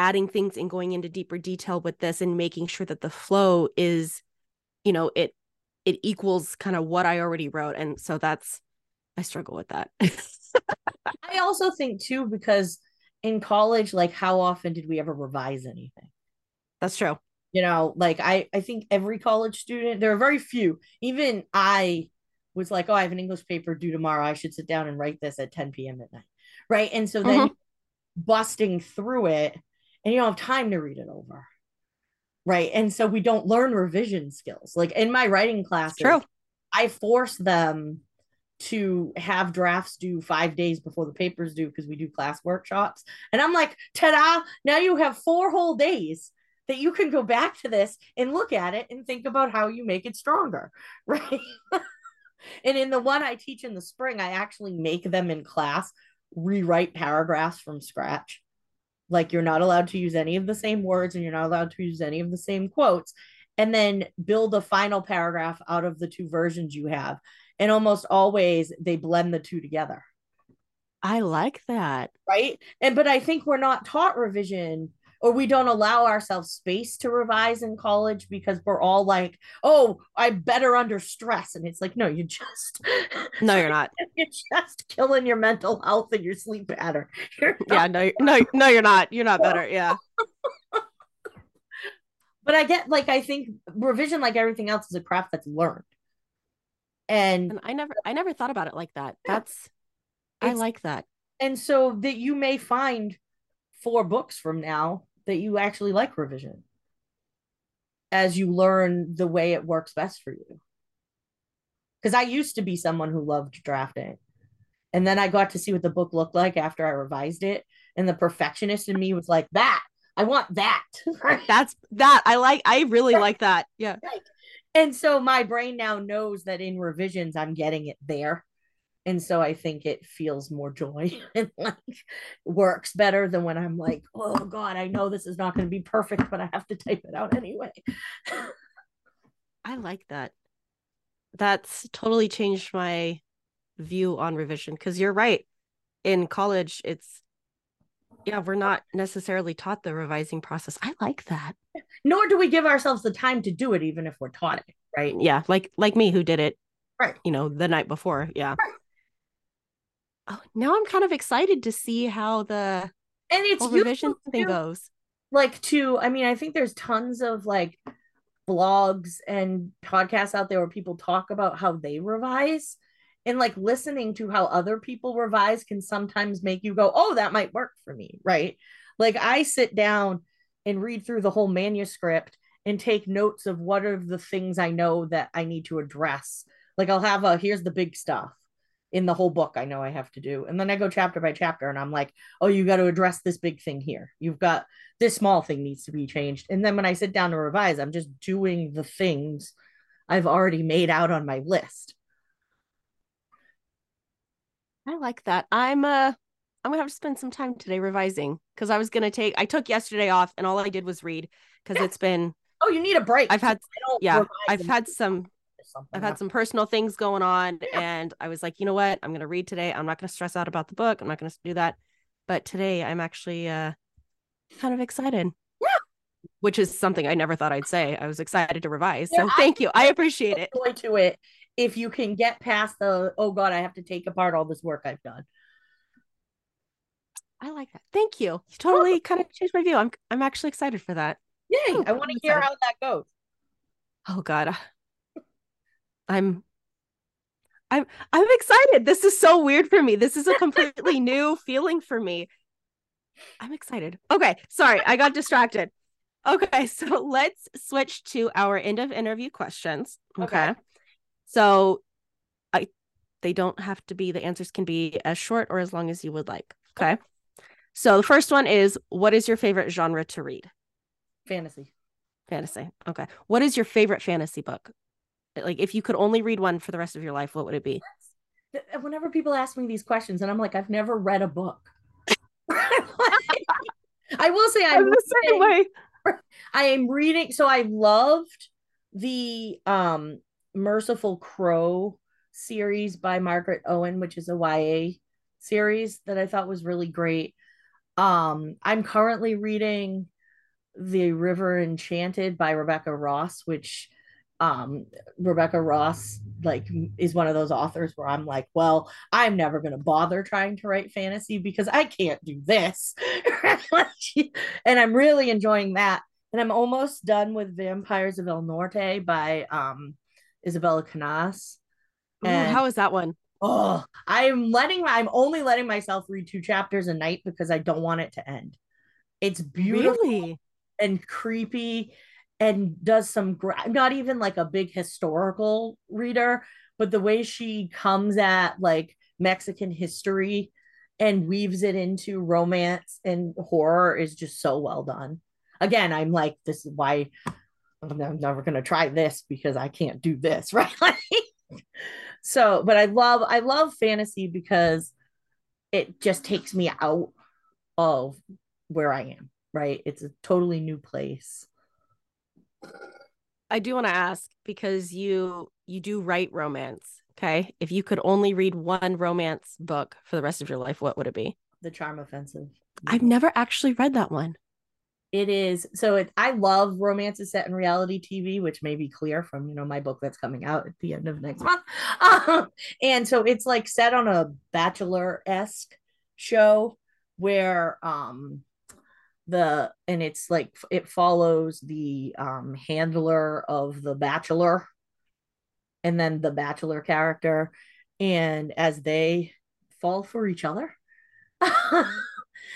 A: adding things and going into deeper detail with this and making sure that the flow is, you know, it it equals kind of what I already wrote. And so that's I struggle with that.
B: I also think too, because in college, like how often did we ever revise anything?
A: That's true.
B: You know, like I I think every college student, there are very few. Even I was like, oh, I have an English paper due tomorrow. I should sit down and write this at 10 p.m. at night. Right. And so then mm-hmm. busting through it and you don't have time to read it over. Right. And so we don't learn revision skills. Like in my writing class, True. I force them to have drafts due five days before the papers due because we do class workshops. And I'm like, ta da, now you have four whole days that you can go back to this and look at it and think about how you make it stronger, right? and in the one I teach in the spring, I actually make them in class rewrite paragraphs from scratch. Like you're not allowed to use any of the same words and you're not allowed to use any of the same quotes. And then build a final paragraph out of the two versions you have. And almost always they blend the two together.
A: I like that.
B: Right. And but I think we're not taught revision or we don't allow ourselves space to revise in college because we're all like, oh, I'm better under stress. And it's like, no, you just
A: No, you're not.
B: You're just killing your mental health and your sleep pattern.
A: yeah, no, no, no, you're not. You're not better. Yeah.
B: but I get like I think revision, like everything else, is a craft that's learned. And,
A: and I never I never thought about it like that. That's I like that.
B: And so that you may find four books from now that you actually like revision as you learn the way it works best for you. Because I used to be someone who loved drafting. And then I got to see what the book looked like after I revised it. And the perfectionist in me was like, that, I want that.
A: That's that. I like, I really like that. Yeah.
B: And so my brain now knows that in revisions, I'm getting it there and so i think it feels more joy and like works better than when i'm like oh god i know this is not going to be perfect but i have to type it out anyway.
A: I like that. That's totally changed my view on revision because you're right. In college it's yeah we're not necessarily taught the revising process. I like that.
B: Nor do we give ourselves the time to do it even if we're taught it right?
A: Yeah like like me who did it
B: right.
A: you know the night before yeah. Right oh, now I'm kind of excited to see how the
B: and it's
A: revision thing goes.
B: Like to, I mean, I think there's tons of like blogs and podcasts out there where people talk about how they revise. And like listening to how other people revise can sometimes make you go oh that might work for me right? Like i sit down and read through the whole manuscript and take notes of what are the things i know that i need to address. Like i'll have a here's the big stuff in the whole book I know I have to do. And then I go chapter by chapter and I'm like, oh, you got to address this big thing here. You've got this small thing needs to be changed. And then when I sit down to revise, I'm just doing the things I've already made out on my list.
A: I like that. I'm uh I'm gonna have to spend some time today revising because I was gonna take I took yesterday off and all I did was read because yeah. it's been
B: oh you need a break.
A: I've had yeah I've had some I've had some personal things going on yeah. and I was like, you know what? I'm going to read today. I'm not going to stress out about the book. I'm not going to do that. But today I'm actually uh kind of excited.
B: Yeah.
A: Which is something I never thought I'd say. I was excited to revise. Yeah, so thank I, you. I appreciate it.
B: Joy to it if you can get past the oh god, I have to take apart all this work I've done.
A: I like that. Thank you. You totally kind of changed my view. I'm I'm actually excited for that.
B: Yay. Oh, I want to hear how that goes.
A: Oh god. I'm I'm I'm excited. This is so weird for me. This is a completely new feeling for me. I'm excited. Okay, sorry, I got distracted. Okay, so let's switch to our end of interview questions. Okay. okay. So I they don't have to be the answers can be as short or as long as you would like. Okay. okay. So the first one is what is your favorite genre to read?
B: Fantasy.
A: Fantasy. Okay. What is your favorite fantasy book? Like if you could only read one for the rest of your life, what would it be?
B: Whenever people ask me these questions, and I'm like, I've never read a book. I will say I'm, I'm the same way. I am reading, so I loved the um Merciful Crow series by Margaret Owen, which is a YA series that I thought was really great. Um, I'm currently reading The River Enchanted by Rebecca Ross, which um rebecca ross like is one of those authors where i'm like well i'm never going to bother trying to write fantasy because i can't do this. And i'm really enjoying that. And i'm almost done with vampires of el norte by um isabella canas.
A: And how is that one?
B: Oh i'm letting i'm only letting myself read two chapters a night because i don't want it to end. It's beautiful really? and creepy and does some gra- not even like a big historical reader but the way she comes at like mexican history and weaves it into romance and horror is just so well done. Again i'm like this is why i'm never going to try this because i can't do this right? So but i love i love fantasy because it just takes me out of where i am right? It's a totally new place
A: I do want to ask because you you do write romance. Okay. If you could only read one romance book for the rest of your life, what would it be?
B: The Charm Offensive.
A: I've never actually read that one.
B: It is so it I love romances set in reality TV, which may be clear from you know my book that's coming out at the end of next month. Um, and so it's like set on a bachelor-esque show where um the and it's like it follows the um handler of the bachelor and then the bachelor character. And as they fall for each other.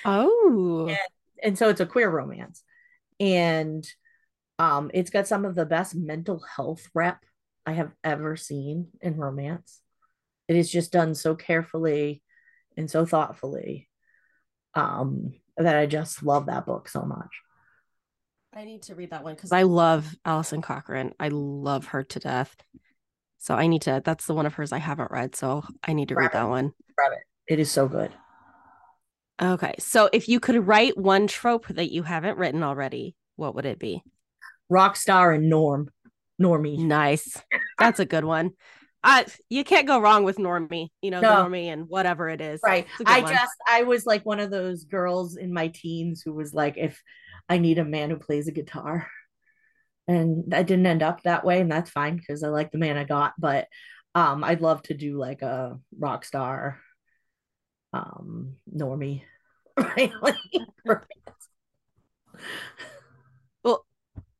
A: Oh.
B: And, and so it's a queer romance. And um it's got some of the best mental health rep i have ever seen in romance. It is just done so carefully and so thoughtfully. Um that I just love that book so much.
A: I need to read that one because I love Alison Cochrun. I love her to death. So I need to, that's the one of hers I haven't read. So I need to Grab read it. that one.
B: Grab it. It is so good.
A: Okay. So if you could write one trope that you haven't written already, what would it be?
B: Rock star and Norm. Normie.
A: Nice. That's a good one. I you can't go wrong with Normie, you know, no. Normie and whatever it is.
B: Right. I one. just I was like one of those girls in my teens who was like, if I need a man who plays a guitar. And I didn't end up that way, and that's fine because I like the man I got. But um, I'd love to do like a rock star um normie. Right.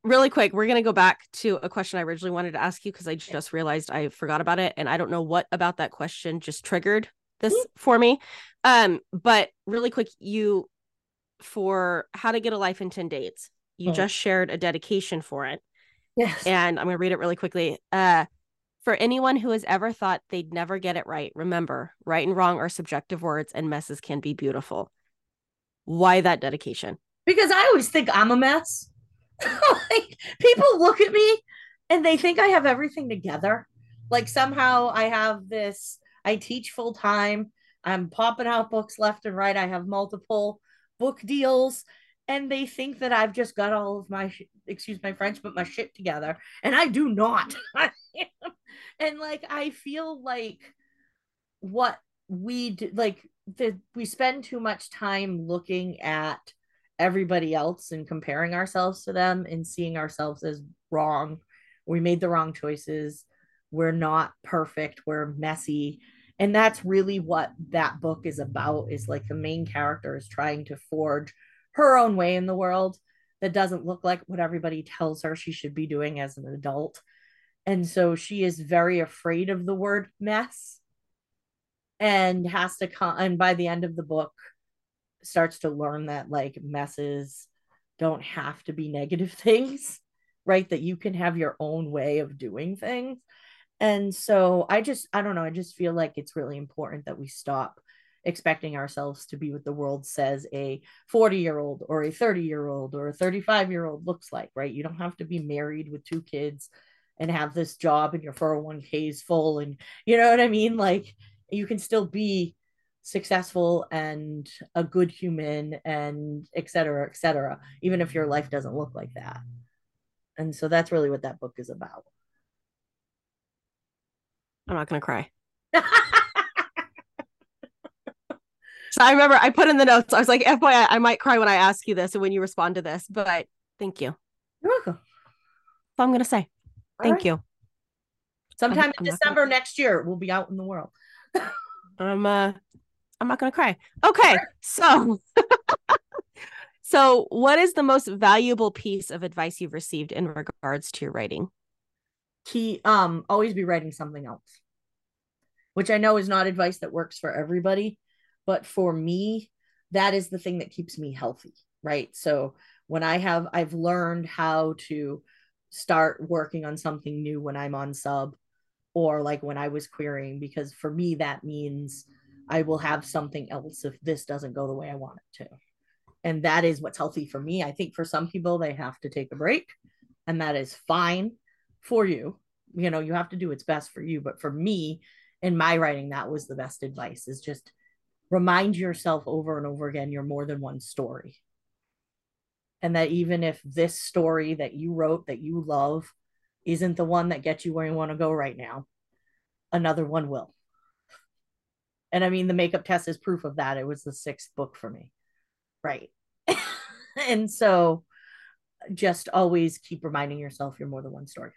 A: really quick, we're going to go back to a question I originally wanted to ask you because I just realized I forgot about it. And I don't know what about that question just triggered this mm-hmm. for me. Um, but really quick, you for how to get a life in 10 dates, you oh. just shared a dedication for it.
B: Yes.
A: And I'm going to read it really quickly. Uh, For anyone who has ever thought they'd never get it right, remember, right and wrong are subjective words and messes can be beautiful. Why that dedication?
B: Because I always think I'm a mess. like people look at me and they think I have everything together. Like somehow I have this, I teach full time. I'm popping out books left and right. I have multiple book deals and they think that I've just got all of my excuse my French, but my shit together, and I do not. and like I feel like what we do, like the we spend too much time looking at everybody else and comparing ourselves to them and seeing ourselves as wrong. We made the wrong choices. We're not perfect. We're messy. And that's really what that book is about is like the main character is trying to forge her own way in the world that doesn't look like what everybody tells her she should be doing as an adult. And so she is very afraid of the word mess and has to come and by the end of the book starts to learn that like messes don't have to be negative things, right? That you can have your own way of doing things. And so I just I don't know, I just feel like it's really important that we stop expecting ourselves to be what the world says a 40 year old or a 30 year old or a 35 year old looks like, right? You don't have to be married with two kids and have this job and your 401k is full and you know what I mean? Like you can still be successful and a good human and et cetera, et cetera, even if your life doesn't look like that. And so that's really what that book is about.
A: I'm not going to cry. So I remember I put in the notes, I was like, FYI, I might cry when I ask you this and when you respond to this, but thank you.
B: You're welcome.
A: That's all I'm going to say. Thank right. you.
B: Sometime I'm, in I'm December gonna... next year, we'll be out in the world.
A: I'm, uh, I'm not going to cry. Okay. So, so what is the most valuable piece of advice you've received in regards to your writing?
B: Key, um, always be writing something else, which I know is not advice that works for everybody but for me that is the thing that keeps me healthy right so when i have i've learned how to start working on something new when i'm on sub or like when i was querying because for me that means i will have something else if this doesn't go the way i want it to and that is what's healthy for me i think for some people they have to take a break and that is fine for you you know you have to do what's best for you but for me in my writing that was the best advice is just remind yourself over and over again you're more than one story. And that even if this story that you wrote that you love isn't the one that gets you where you want to go right now, another one will. And I mean, the makeup test is proof of that. It was the sixth book for me. Right. and so just always keep reminding yourself you're more than one story.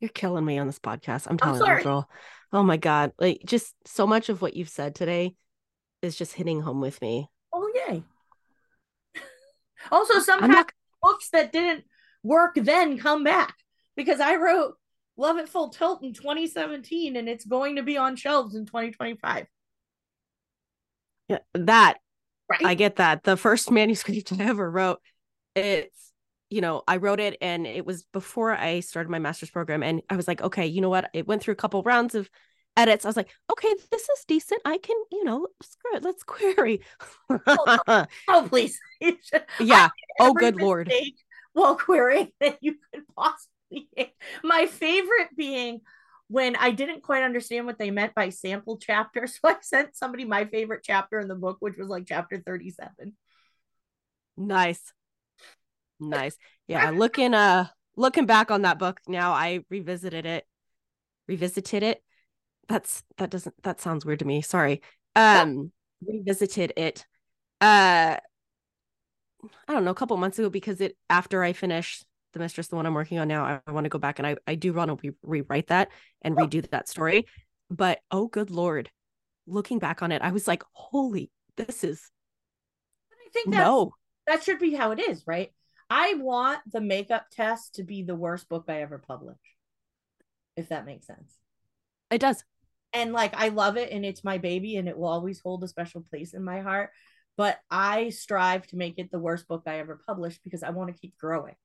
A: You're killing me on this podcast. I'm telling I'm you, girl. Oh my God. Like just so much of what you've said today is just hitting home with me.
B: Oh yay. also sometimes not... books that didn't work then come back because I wrote Love at Full Tilt in 2017 and it's going to be on shelves in 2025.
A: Yeah, that right. I get that. The first manuscript I ever wrote, it's you know, I wrote it and it was before I started my master's program. And I was like, okay, you know what? It went through a couple rounds of edits. I was like, okay, this is decent. I can, you know, screw it. Let's query.
B: oh, oh, please.
A: yeah. Oh, good lord.
B: While querying that you could possibly. My favorite being when I didn't quite understand what they meant by sample chapter. So I sent somebody my favorite chapter in the book, which was like chapter 37.
A: Nice. Nice. Yeah, looking uh looking back on that book now, I revisited it. Revisited it. That's that doesn't that sounds weird to me. Sorry. Um revisited it. Uh I don't know, a couple months ago because it after I finished the mistress, the one I'm working on now, I, I want to go back and I I do want to re- rewrite that and redo that story. But oh good lord, looking back on it, I was like, holy, this is
B: I think no. That should be how it is, right? I want the makeup test to be the worst book I ever published. If that makes sense.
A: It does.
B: And like I love it and it's my baby and it will always hold a special place in my heart. But I strive to make it the worst book I ever published because I want to keep growing.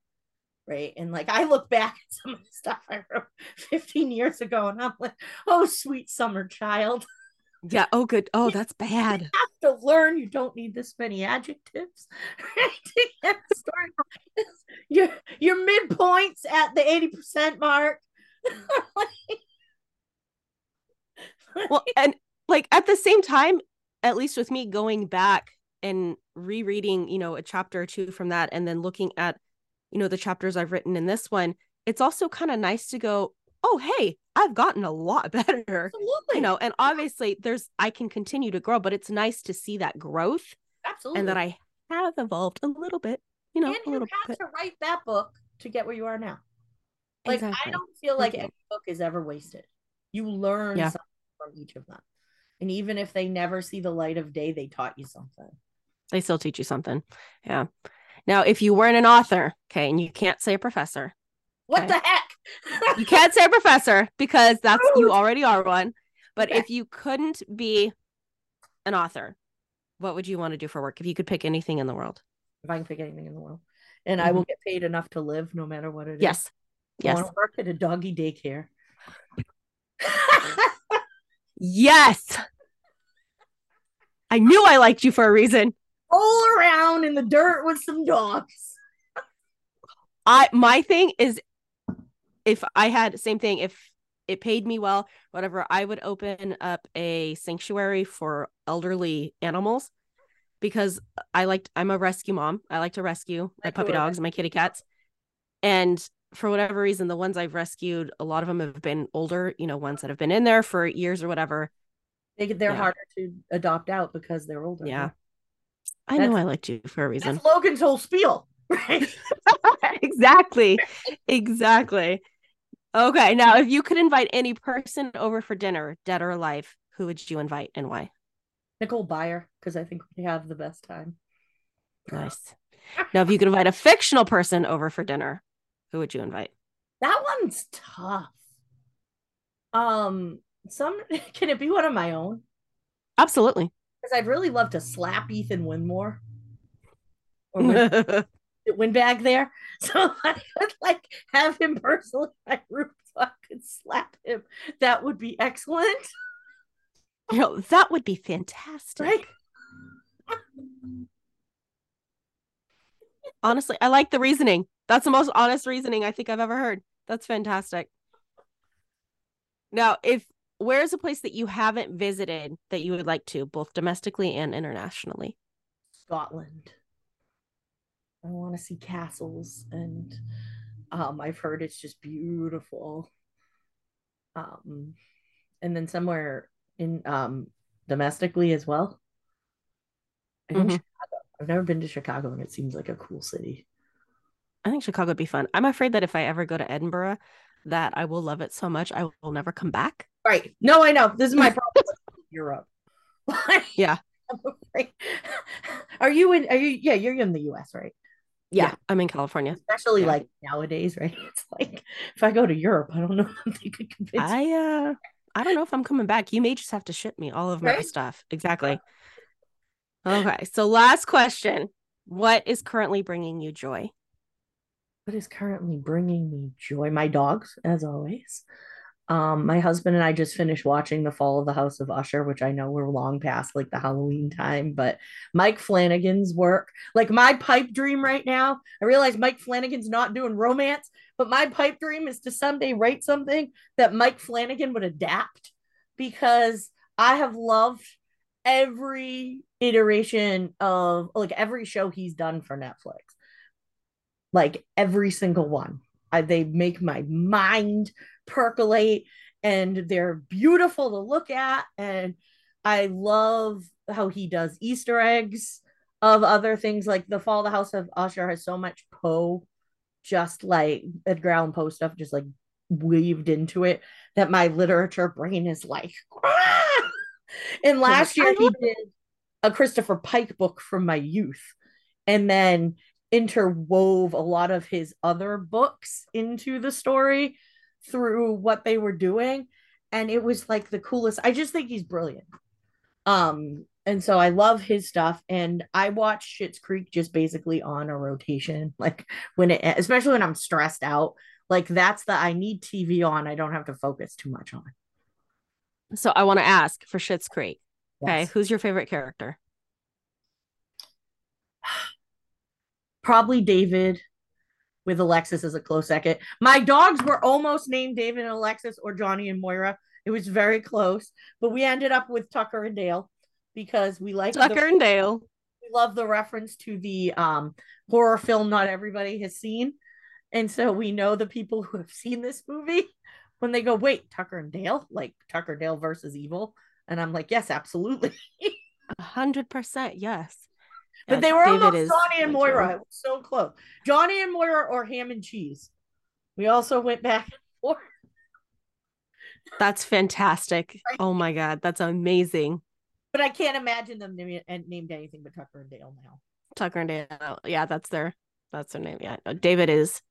B: Right? And like I look back at some of the stuff I wrote 15 years ago and I'm like, oh, sweet summer child.
A: Yeah. Oh, good. Oh, that's bad.
B: You have to learn you don't need this many adjectives right, to get the story. Your, your midpoints at the 80% mark.
A: well, and like at the same time, at least with me going back and rereading, you know, a chapter or two from that and then looking at, you know, the chapters I've written in this one, it's also kind of nice to go, oh, hey, I've gotten a lot better.
B: Absolutely.
A: You know, and obviously there's, I can continue to grow, but it's nice to see that growth.
B: Absolutely.
A: And that I have evolved a little bit, you know,
B: and
A: a
B: you
A: little
B: had
A: bit.
B: to write that book to get where you are now. Like I don't feel like any book is ever wasted. You learn
A: Yeah.
B: something from each of them. And even if they never see the light of day, they taught you something.
A: They still teach you something. Yeah. Now, if you weren't an author, okay, and you can't say a professor,
B: What
A: Okay.
B: the heck?
A: you can't say a professor because that's you already are one. But
B: Okay.
A: if you couldn't be an author, what would you want to do for work if you could pick anything in the world?
B: if I can pick anything in the world. And I will get paid enough to live no matter what it is.
A: Mm-hmm. Yes.
B: I
A: Yes.
B: want to work at a doggy daycare.
A: Yes. I knew I liked you for a reason.
B: Roll around in the dirt with some dogs.
A: I my thing is if I had same thing if it paid me well whatever I would open up a sanctuary for elderly animals because I liked I'm a rescue mom. I like to rescue my puppy dogs and my kitty cats. And for whatever reason the ones I've rescued a lot of them have been older, you know, ones that have been in there for years or whatever.
B: They, they're
A: Yeah.
B: harder to adopt out because they're older.
A: Yeah. I know I liked you for a reason.
B: That's Logan's whole spiel, right?
A: exactly. Exactly. Okay. Now, if you could invite any person over for dinner, dead or alive, who would you invite and why?
B: Nicole Byer, because I think we have the best time.
A: Nice. Now, if you could invite a fictional person over for dinner, who would you invite?
B: That one's tough. Um, some can it be one of my own?
A: Absolutely.
B: Because I'd really love to slap Ethan Winmore or Win- Winbag there. So I would like have him personally in my room so I could slap him. That would be excellent.
A: you know, that would be fantastic.
B: Right?
A: Honestly, I like the reasoning. That's the most honest reasoning I think I've ever heard. That's fantastic. Now, if where's a place that you haven't visited that you would like to, both domestically and internationally?
B: Scotland. I want to see castles and um I've heard it's just beautiful. Um and then somewhere in um domestically as well. I think
A: Mhm.
B: Chicago. I've never been to Chicago and it seems like a cool city.
A: I think Chicago would be fun. I'm afraid that if I ever go to Edinburgh, that I will love it so much I will never come back.
B: Right. No, I know. This is my problem Europe.
A: Yeah.
B: Are you in are you yeah, you're in the US, right?
A: Yeah,
B: Yeah.
A: I'm in California.
B: Especially
A: Yeah.
B: like nowadays, right? It's like if I go to Europe, I don't know if they could convince.
A: I uh I don't know if I'm coming back. You may just have to ship me all of my
B: Right?
A: stuff. Exactly. Okay. So last question. What is currently bringing you joy?
B: what is currently bringing me joy my dogs as always um my husband and i just finished watching the fall of the house of usher which i know we're long past like the halloween time but mike flanagan's work like my pipe dream right now i realize mike flanagan's not doing romance but my pipe dream is to someday write something that mike flanagan would adapt because i have loved every iteration of like every show he's done for netflix like every single one. I, they make my mind percolate and they're beautiful to look at. And I love how he does Easter eggs of other things like the Fall of the House of Usher has so much Poe, just like Edgar Allan Poe stuff, just like weaved into it that my literature brain is like. "Ah!" And last year he did a Christopher Pike book from my youth, and then interwove a lot of his other books into the story through what they were doing and it was like the coolest i just think he's brilliant um and so I love his stuff. And I watch Schitt's Creek just basically on a rotation, like when it, especially when I'm stressed out. Like that's the I need TV on. I don't have to focus too much on.
A: So I want to ask for Schitt's Creek. Okay,
B: Yes.
A: who's your favorite character?
B: Probably David with Alexis as a close second. My dogs were almost named David and Alexis or Johnny and Moira. It was very close, but we ended up with Tucker and Dale because we like
A: Tucker and Dale.
B: we love the reference to the um horror film not everybody has seen. And so we know the people who have seen this movie when they go, wait, Tucker and Dale, like Tucker Dale versus evil. And I'm like, yes, absolutely.
A: A hundred percent, yes.
B: But they were
A: David
B: almost Johnny and Moira. so close. Johnny and Moira or ham and cheese. We also went back and forth.
A: That's fantastic. Oh my god, that's amazing.
B: But I can't imagine them named, named anything but Tucker and Dale now.
A: Tucker and Dale. Yeah, that's their that's their name. Yeah. No, David is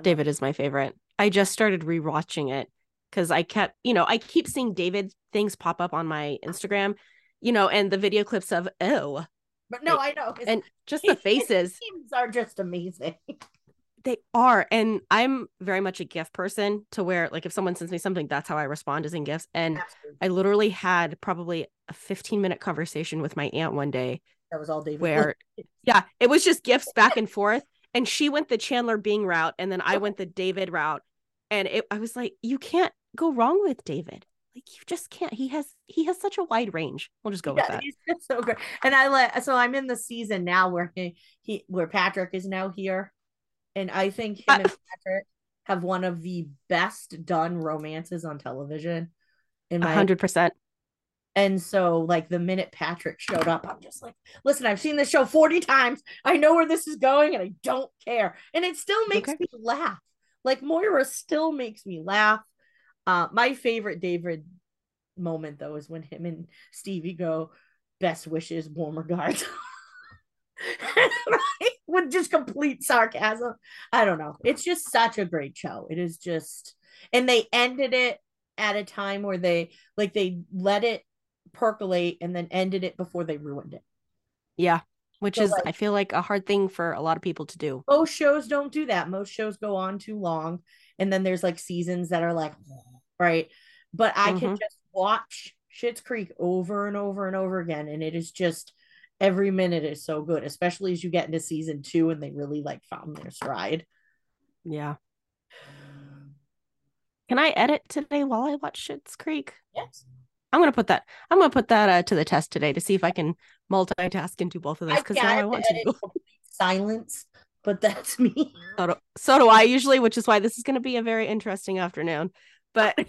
A: David is my favorite. I just started rewatching it because I kept, you know, I keep seeing David things pop up on my Instagram, you know, and the video clips of oh,
B: But no, I know.
A: And just the faces
B: are just amazing.
A: they are. And I'm very much a gift person to where, like, if someone sends me something, that's how I respond is in gifts. And
B: Absolutely.
A: I literally had probably a 15 minute conversation with my aunt one day
B: That was all David.
A: where yeah it was just gifts back and forth and she went the chandler bing route and then i went the david route and it, i was like you can't go wrong with david like you just can't he has he has such a wide range we'll just go with that
B: he's just so great. And I let so I'm in the season now where he, he where Patrick is now here. And I think him
A: Uh,
B: and Patrick have one of the best done romances on television. In my
A: 100%
B: and so like the minute Patrick showed up, I'm just like, listen, I've seen this show 40 times. I know where this is going and I don't care. And it still makes
A: Okay.
B: me laugh. Like Moira still makes me laugh. Uh my favorite David moment though is when him and Stevie go, best wishes, warm regards. With just complete sarcasm. I don't know. It's just such a great show. It is just and they ended it at a time where they like they let it percolate and then ended it before they ruined it.
A: yeah which
B: So,
A: is
B: like-
A: i feel like a hard thing for a lot of people to do
B: Most shows don't do that. Most shows go on too long and then there's like seasons that are like right. But I can
A: Mhm.
B: just watch Schitt's Creek over and over and over again and it is just every minute is so good, especially as you get into season 2 and they really like found their stride.
A: yeah can i edit today while i watch Schitt's creek
B: Yes.
A: i'm gonna put that i'm gonna put that uh, to the test today to see if i can multitask and do both of those because now i want to
B: silence, but that's me.
A: So do, so do I usually, which is why this is going to be a very interesting afternoon. But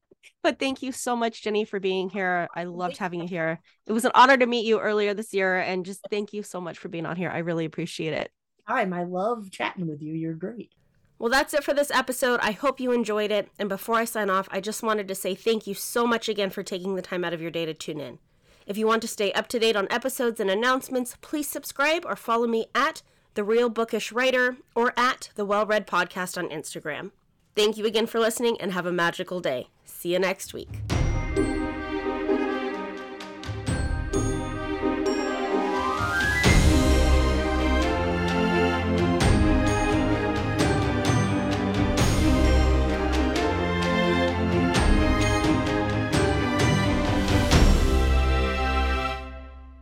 A: but thank you so much, Jenny, for being here. I loved having you here. It was an honor to meet you earlier this year, and just thank you so much for being on here. I really appreciate it.
B: Time. I love chatting with you. You're great.
A: Well, that's it for this episode. I hope you enjoyed it. And before I sign off, I just wanted to say thank you so much again for taking the time out of your day to tune in. If you want to stay up to date on episodes and announcements, please subscribe or follow me at The Real Bookish Writer or at The Well Read Podcast on Instagram. Thank you again for listening and have a magical day. See you next week.